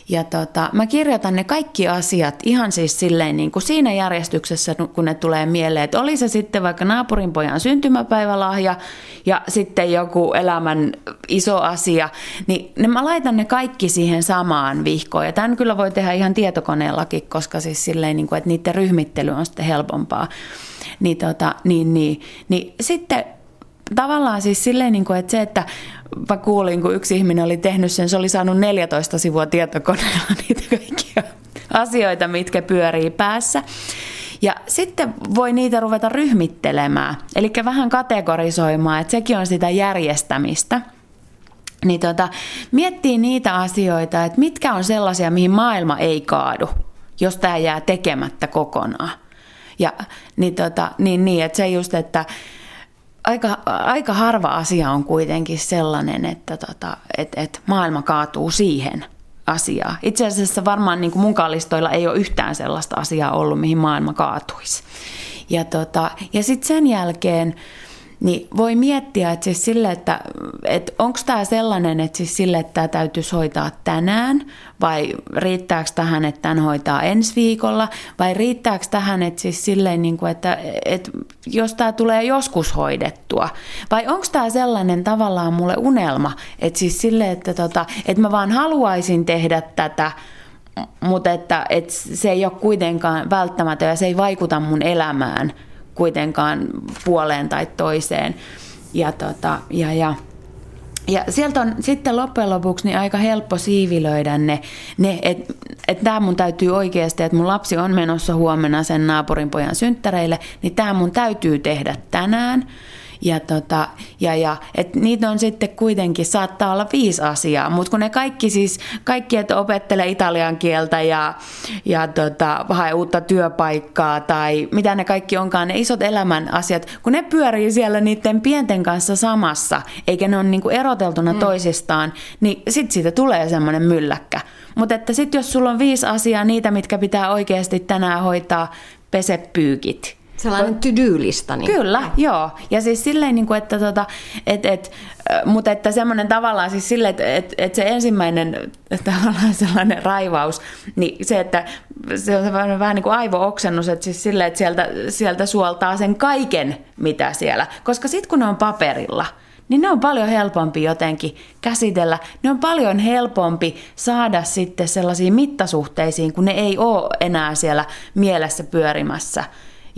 ja tota, mä kirjoitan ne kaikki asiat ihan siis silleen niin kuin siinä järjestyksessä, kun ne tulee mieleen. Että oli se sitten vaikka naapurin pojan syntymäpäivälahja ja sitten joku elämän iso asia, niin ne, mä laitan ne kaikki siihen samaan vihkoon. Ja tämän kyllä voi tehdä ihan tietokoneellakin, koska siis silleen, niin kuin, että niiden ryhmittely on sitten helpompaa. Niin, tota, niin, niin, niin sitten tavallaan siis silleen, niin kuin, että se, että mä kuulin, kun yksi ihminen oli tehnyt sen, se oli saanut 14 sivua tietokoneella niitä kaikkia asioita, mitkä pyörii päässä. Ja sitten voi niitä ruveta ryhmittelemään, eli vähän kategorisoimaan, että sekin on sitä järjestämistä. Niin tota, miettii niitä asioita, että mitkä on sellaisia, mihin maailma ei kaadu, jos tämä jää tekemättä kokonaan. Ja niin, tota, niin, niin että se just, että aika, aika harva asia on kuitenkin sellainen, että tota, et, et maailma kaatuu siihen asiaan. Itse asiassa varmaan niin mun ei ole yhtään sellaista asiaa ollut, mihin maailma kaatuisi. Ja, tota, ja sitten sen jälkeen niin voi miettiä, että siis sille, että, että onko tämä sellainen, että siis sille, että tämä täytyisi hoitaa tänään, vai riittääkö tähän, että tämän hoitaa ensi viikolla, vai riittääkö tähän, että siis silleen, niin kuin, että, että jos tämä tulee joskus hoidettua, vai onko tämä sellainen tavallaan mulle unelma, että siis sille, että, tota, että mä vaan haluaisin tehdä tätä, mutta että, että se ei ole kuitenkaan välttämätön ja se ei vaikuta mun elämään – kuitenkaan puoleen tai toiseen. Ja, tota, ja, ja, ja sieltä on sitten loppujen lopuksi niin aika helppo siivilöidä ne, ne että et tämä mun täytyy oikeasti, että mun lapsi on menossa huomenna sen naapurin pojan synttäreille, niin tämä mun täytyy tehdä tänään. Ja, tota, ja, ja et niitä on sitten kuitenkin, saattaa olla viisi asiaa, mutta kun ne kaikki siis, kaikki, että opettelee italian kieltä ja, ja tota, hae uutta työpaikkaa tai mitä ne kaikki onkaan, ne isot elämän asiat, kun ne pyörii siellä niiden pienten kanssa samassa, eikä ne ole niinku eroteltuna mm. toisistaan, niin sitten siitä tulee semmoinen mylläkkä. Mutta että sitten jos sulla on viisi asiaa, niitä mitkä pitää oikeasti tänään hoitaa, pese pyykit Sellainen to-do-lista. Niin. Kyllä, joo. Ja siis silleen, niin kuin, että, tota, et, et, mutta että semmoinen tavallaan siis silleen, että et, et se ensimmäinen tavallaan sellainen raivaus, niin se, että se on vähän, vähän niin kuin aivo-oksennus, että siis silleen, että sieltä, sieltä suoltaa sen kaiken, mitä siellä. Koska sitten kun ne on paperilla, niin ne on paljon helpompi jotenkin käsitellä. Ne on paljon helpompi saada sitten sellaisiin mittasuhteisiin, kun ne ei ole enää siellä mielessä pyörimässä.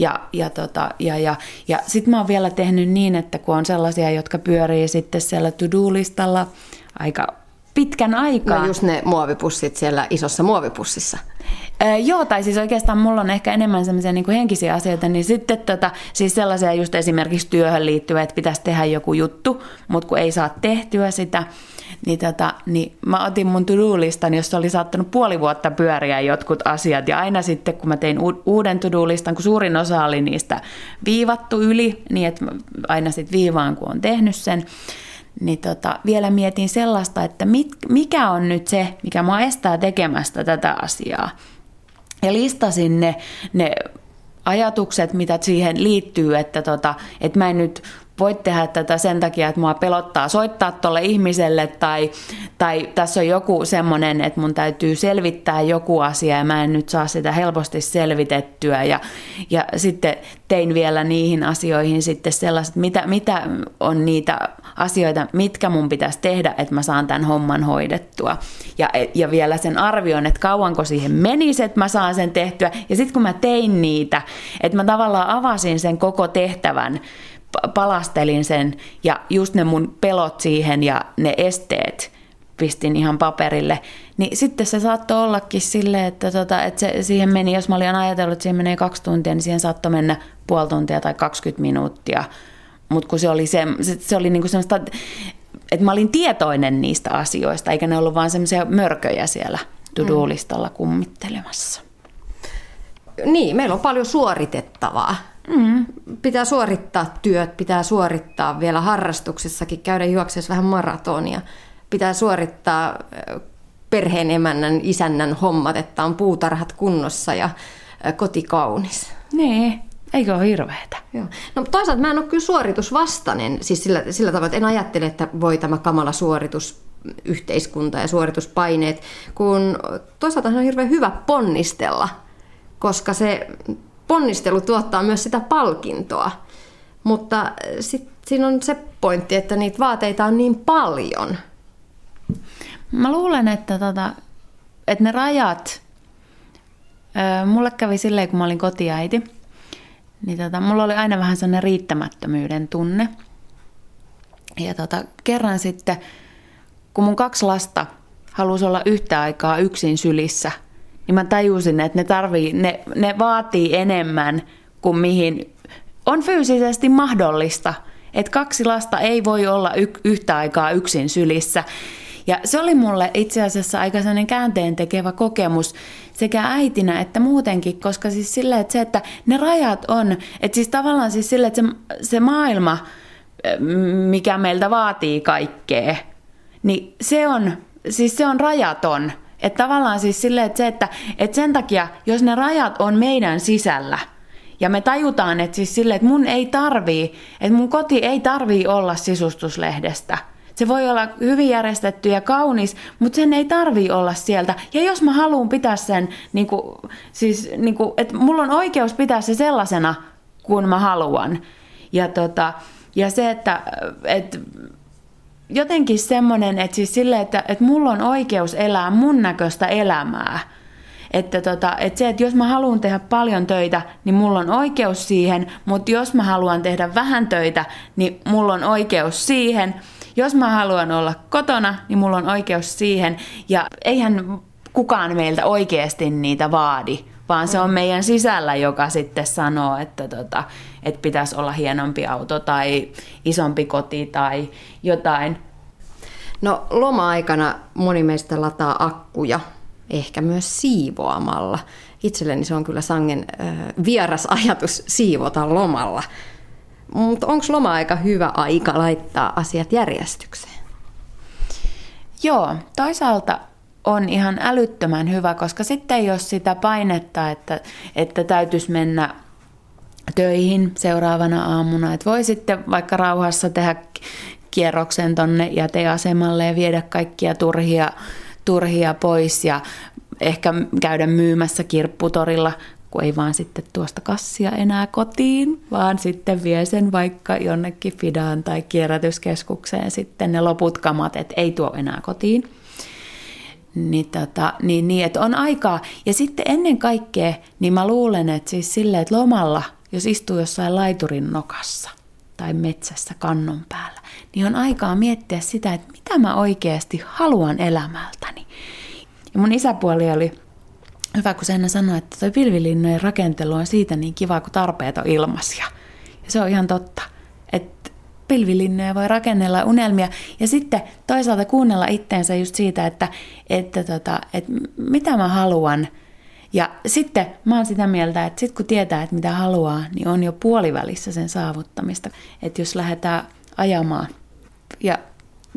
Ja, ja, tota, ja, ja, ja sitten mä oon vielä tehnyt niin, että kun on sellaisia, jotka pyörii sitten siellä to-do-listalla aika pitkän aikaa. No just ne muovipussit siellä isossa muovipussissa. Öö, joo, tai siis oikeastaan mulla on ehkä enemmän semmoisia niin henkisiä asioita, niin sitten tota, siis sellaisia just esimerkiksi työhön liittyvä, että pitäisi tehdä joku juttu, mutta kun ei saa tehtyä sitä, niin, tota, niin mä otin mun to-do-listan, jossa oli saattanut puoli vuotta pyöriä jotkut asiat, ja aina sitten kun mä tein uuden to-do-listan, kun suurin osa oli niistä viivattu yli, niin että aina sitten viivaan, kun on tehnyt sen, niin tota, vielä mietin sellaista, että mit, mikä on nyt se, mikä mua estää tekemästä tätä asiaa. Ja listasin ne, ne ajatukset, mitä siihen liittyy, että, tota, että mä en nyt voit tehdä tätä sen takia, että mua pelottaa soittaa tuolle ihmiselle tai, tai tässä on joku semmoinen, että mun täytyy selvittää joku asia ja mä en nyt saa sitä helposti selvitettyä ja, ja sitten tein vielä niihin asioihin sitten sellaiset, mitä, mitä on niitä asioita, mitkä mun pitäisi tehdä, että mä saan tämän homman hoidettua. Ja, ja vielä sen arvion, että kauanko siihen menisi, että mä saan sen tehtyä. Ja sitten kun mä tein niitä, että mä tavallaan avasin sen koko tehtävän palastelin sen ja just ne mun pelot siihen ja ne esteet pistin ihan paperille, niin sitten se saattoi ollakin silleen, että, tota, että se, siihen meni, jos mä olin ajatellut, että siihen menee kaksi tuntia, niin siihen saattoi mennä puoli tuntia tai 20 minuuttia. Mutta kun se oli, se, se, se oli niinku semmoista, että mä olin tietoinen niistä asioista, eikä ne ollut vaan semmoisia mörköjä siellä to-do-listalla kummittelemassa. Niin, meillä on paljon suoritettavaa. Mm. Pitää suorittaa työt, pitää suorittaa vielä harrastuksessakin, käydä juokseessa vähän maratonia. Pitää suorittaa perheen emännän, isännän hommat, että on puutarhat kunnossa ja koti kaunis. Niin, eikö ole hirveetä? Joo. No toisaalta mä en ole kyllä suoritusvastainen, siis sillä, sillä tavalla, että en ajattele, että voi tämä kamala suoritus yhteiskunta ja suorituspaineet, kun toisaalta on hirveän hyvä ponnistella, koska se ponnistelu tuottaa myös sitä palkintoa. Mutta sitten siinä on se pointti, että niitä vaateita on niin paljon. Mä luulen, että, tota, että ne rajat, mulle kävi silleen, kun mä olin kotiäiti, niin tota, mulla oli aina vähän sellainen riittämättömyyden tunne. Ja tota, kerran sitten, kun mun kaksi lasta halusi olla yhtä aikaa yksin sylissä – niin mä tajusin, että ne, tarvii, ne, ne vaatii enemmän kuin mihin on fyysisesti mahdollista. Että kaksi lasta ei voi olla y- yhtä aikaa yksin sylissä. Ja se oli mulle itse asiassa aika sellainen käänteen tekevä kokemus sekä äitinä että muutenkin, koska siis sille, että se, että ne rajat on, että siis tavallaan siis sille, että se, se maailma, mikä meiltä vaatii kaikkea, niin se on, siis se on rajaton. Että tavallaan siis silleen, että, se, että, että sen takia, jos ne rajat on meidän sisällä, ja me tajutaan, että siis silleen, että mun ei tarvii, että mun koti ei tarvii olla sisustuslehdestä. Se voi olla hyvin järjestetty ja kaunis, mutta sen ei tarvii olla sieltä. Ja jos mä haluan pitää sen, niin kuin, siis, niin kuin, että mulla on oikeus pitää se sellaisena, kun mä haluan. Ja, tota, ja se, että, että jotenkin semmoinen, että siis sille, että, että mulla on oikeus elää mun näköistä elämää. Että, tota, että se, että jos mä haluan tehdä paljon töitä, niin mulla on oikeus siihen, mutta jos mä haluan tehdä vähän töitä, niin mulla on oikeus siihen. Jos mä haluan olla kotona, niin mulla on oikeus siihen. Ja eihän kukaan meiltä oikeasti niitä vaadi, vaan se on meidän sisällä, joka sitten sanoo, että, tota, että pitäisi olla hienompi auto tai isompi koti tai jotain. No loma-aikana moni meistä lataa akkuja, ehkä myös siivoamalla. Itselleni se on kyllä sangen äh, vieras ajatus siivota lomalla. Mutta onko loma-aika hyvä aika laittaa asiat järjestykseen? Joo, toisaalta on ihan älyttömän hyvä, koska sitten ole sitä painetta, että, että täytyisi mennä töihin seuraavana aamuna. Että voi sitten vaikka rauhassa tehdä kierroksen tonne jäteasemalle ja viedä kaikkia turhia, turhia pois ja ehkä käydä myymässä kirpputorilla, kun ei vaan sitten tuosta kassia enää kotiin, vaan sitten vie sen vaikka jonnekin Fidaan tai kierrätyskeskukseen sitten ne loput kamat, että ei tuo enää kotiin. Niin, tota, niin, niin, että on aikaa. Ja sitten ennen kaikkea, niin mä luulen, että siis silleen, että lomalla, jos istuu jossain laiturin nokassa, tai metsässä kannon päällä, niin on aikaa miettiä sitä, että mitä mä oikeasti haluan elämältäni. Ja mun isäpuoli oli hyvä, kun sen sanoi, että toi pilvilinnojen rakentelu on siitä niin kiva, kun tarpeet on ilmaisia. Ja se on ihan totta, pilvilinnoja voi rakennella unelmia ja sitten toisaalta kuunnella itteensä just siitä, että, että, tota, että mitä mä haluan. Ja sitten mä oon sitä mieltä, että sit kun tietää, että mitä haluaa, niin on jo puolivälissä sen saavuttamista. Että jos lähdetään ajamaan ja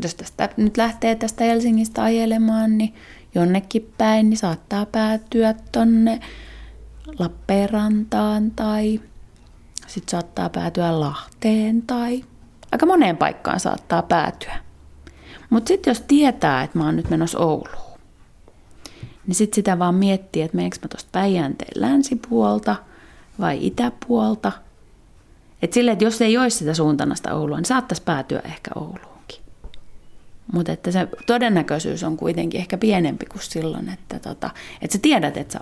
jos tästä nyt lähtee tästä Helsingistä ajelemaan, niin jonnekin päin, niin saattaa päätyä tonne Lappeenrantaan tai sitten saattaa päätyä Lahteen tai aika moneen paikkaan saattaa päätyä. Mutta sitten jos tietää, että mä oon nyt menossa Ouluun, niin sitten sitä vaan miettii, että meneekö mä tuosta Päijänteen länsipuolta vai itäpuolta. Että silleen, että jos ei olisi sitä suuntanasta Oulua, niin saattaisi päätyä ehkä Ouluun. Mutta että se todennäköisyys on kuitenkin ehkä pienempi kuin silloin, että, tota, että sä tiedät, että sä,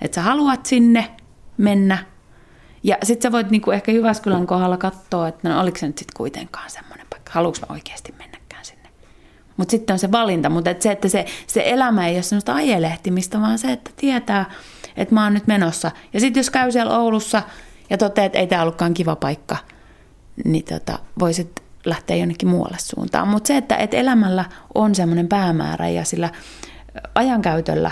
että sä haluat sinne mennä. Ja sitten sä voit niinku ehkä Jyväskylän kohdalla katsoa, että no oliko se nyt sitten kuitenkaan semmoinen paikka, haluatko mä oikeasti mennäkään sinne. Mutta sitten on se valinta, mutta et se, että se, se elämä ei ole semmoista ajelehtimistä, vaan se, että tietää, että mä oon nyt menossa. Ja sitten jos käy siellä Oulussa ja toteaa, että ei tämä ollutkaan kiva paikka, niin tota, voisit lähteä jonnekin muualle suuntaan. Mutta se, että et elämällä on semmoinen päämäärä ja sillä ajankäytöllä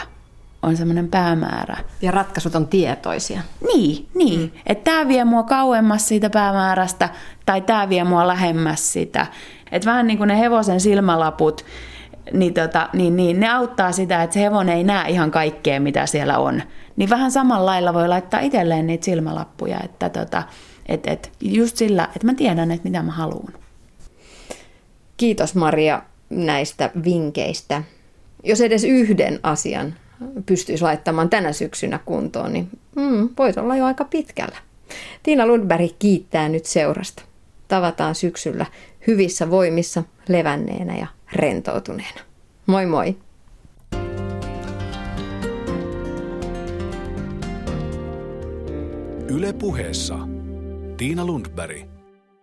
on semmoinen päämäärä. Ja ratkaisut on tietoisia. Niin, niin. Mm. että tämä vie mua kauemmas siitä päämäärästä tai tämä vie mua lähemmäs sitä. Että vähän niin kuin ne hevosen silmälaput, niin, tota, niin, niin ne auttaa sitä, että se hevonen ei näe ihan kaikkea, mitä siellä on. Niin vähän samalla lailla voi laittaa itselleen niitä silmälappuja, että tota, et, et, just sillä, että mä tiedän, että mitä mä haluan. Kiitos Maria näistä vinkkeistä. Jos edes yhden asian pystyisi laittamaan tänä syksynä kuntoon, niin mm, voisi olla jo aika pitkällä. Tiina Lundberg kiittää nyt seurasta. Tavataan syksyllä hyvissä voimissa, levänneenä ja rentoutuneena. Moi moi! Yle puheessa Tiina Lundberg.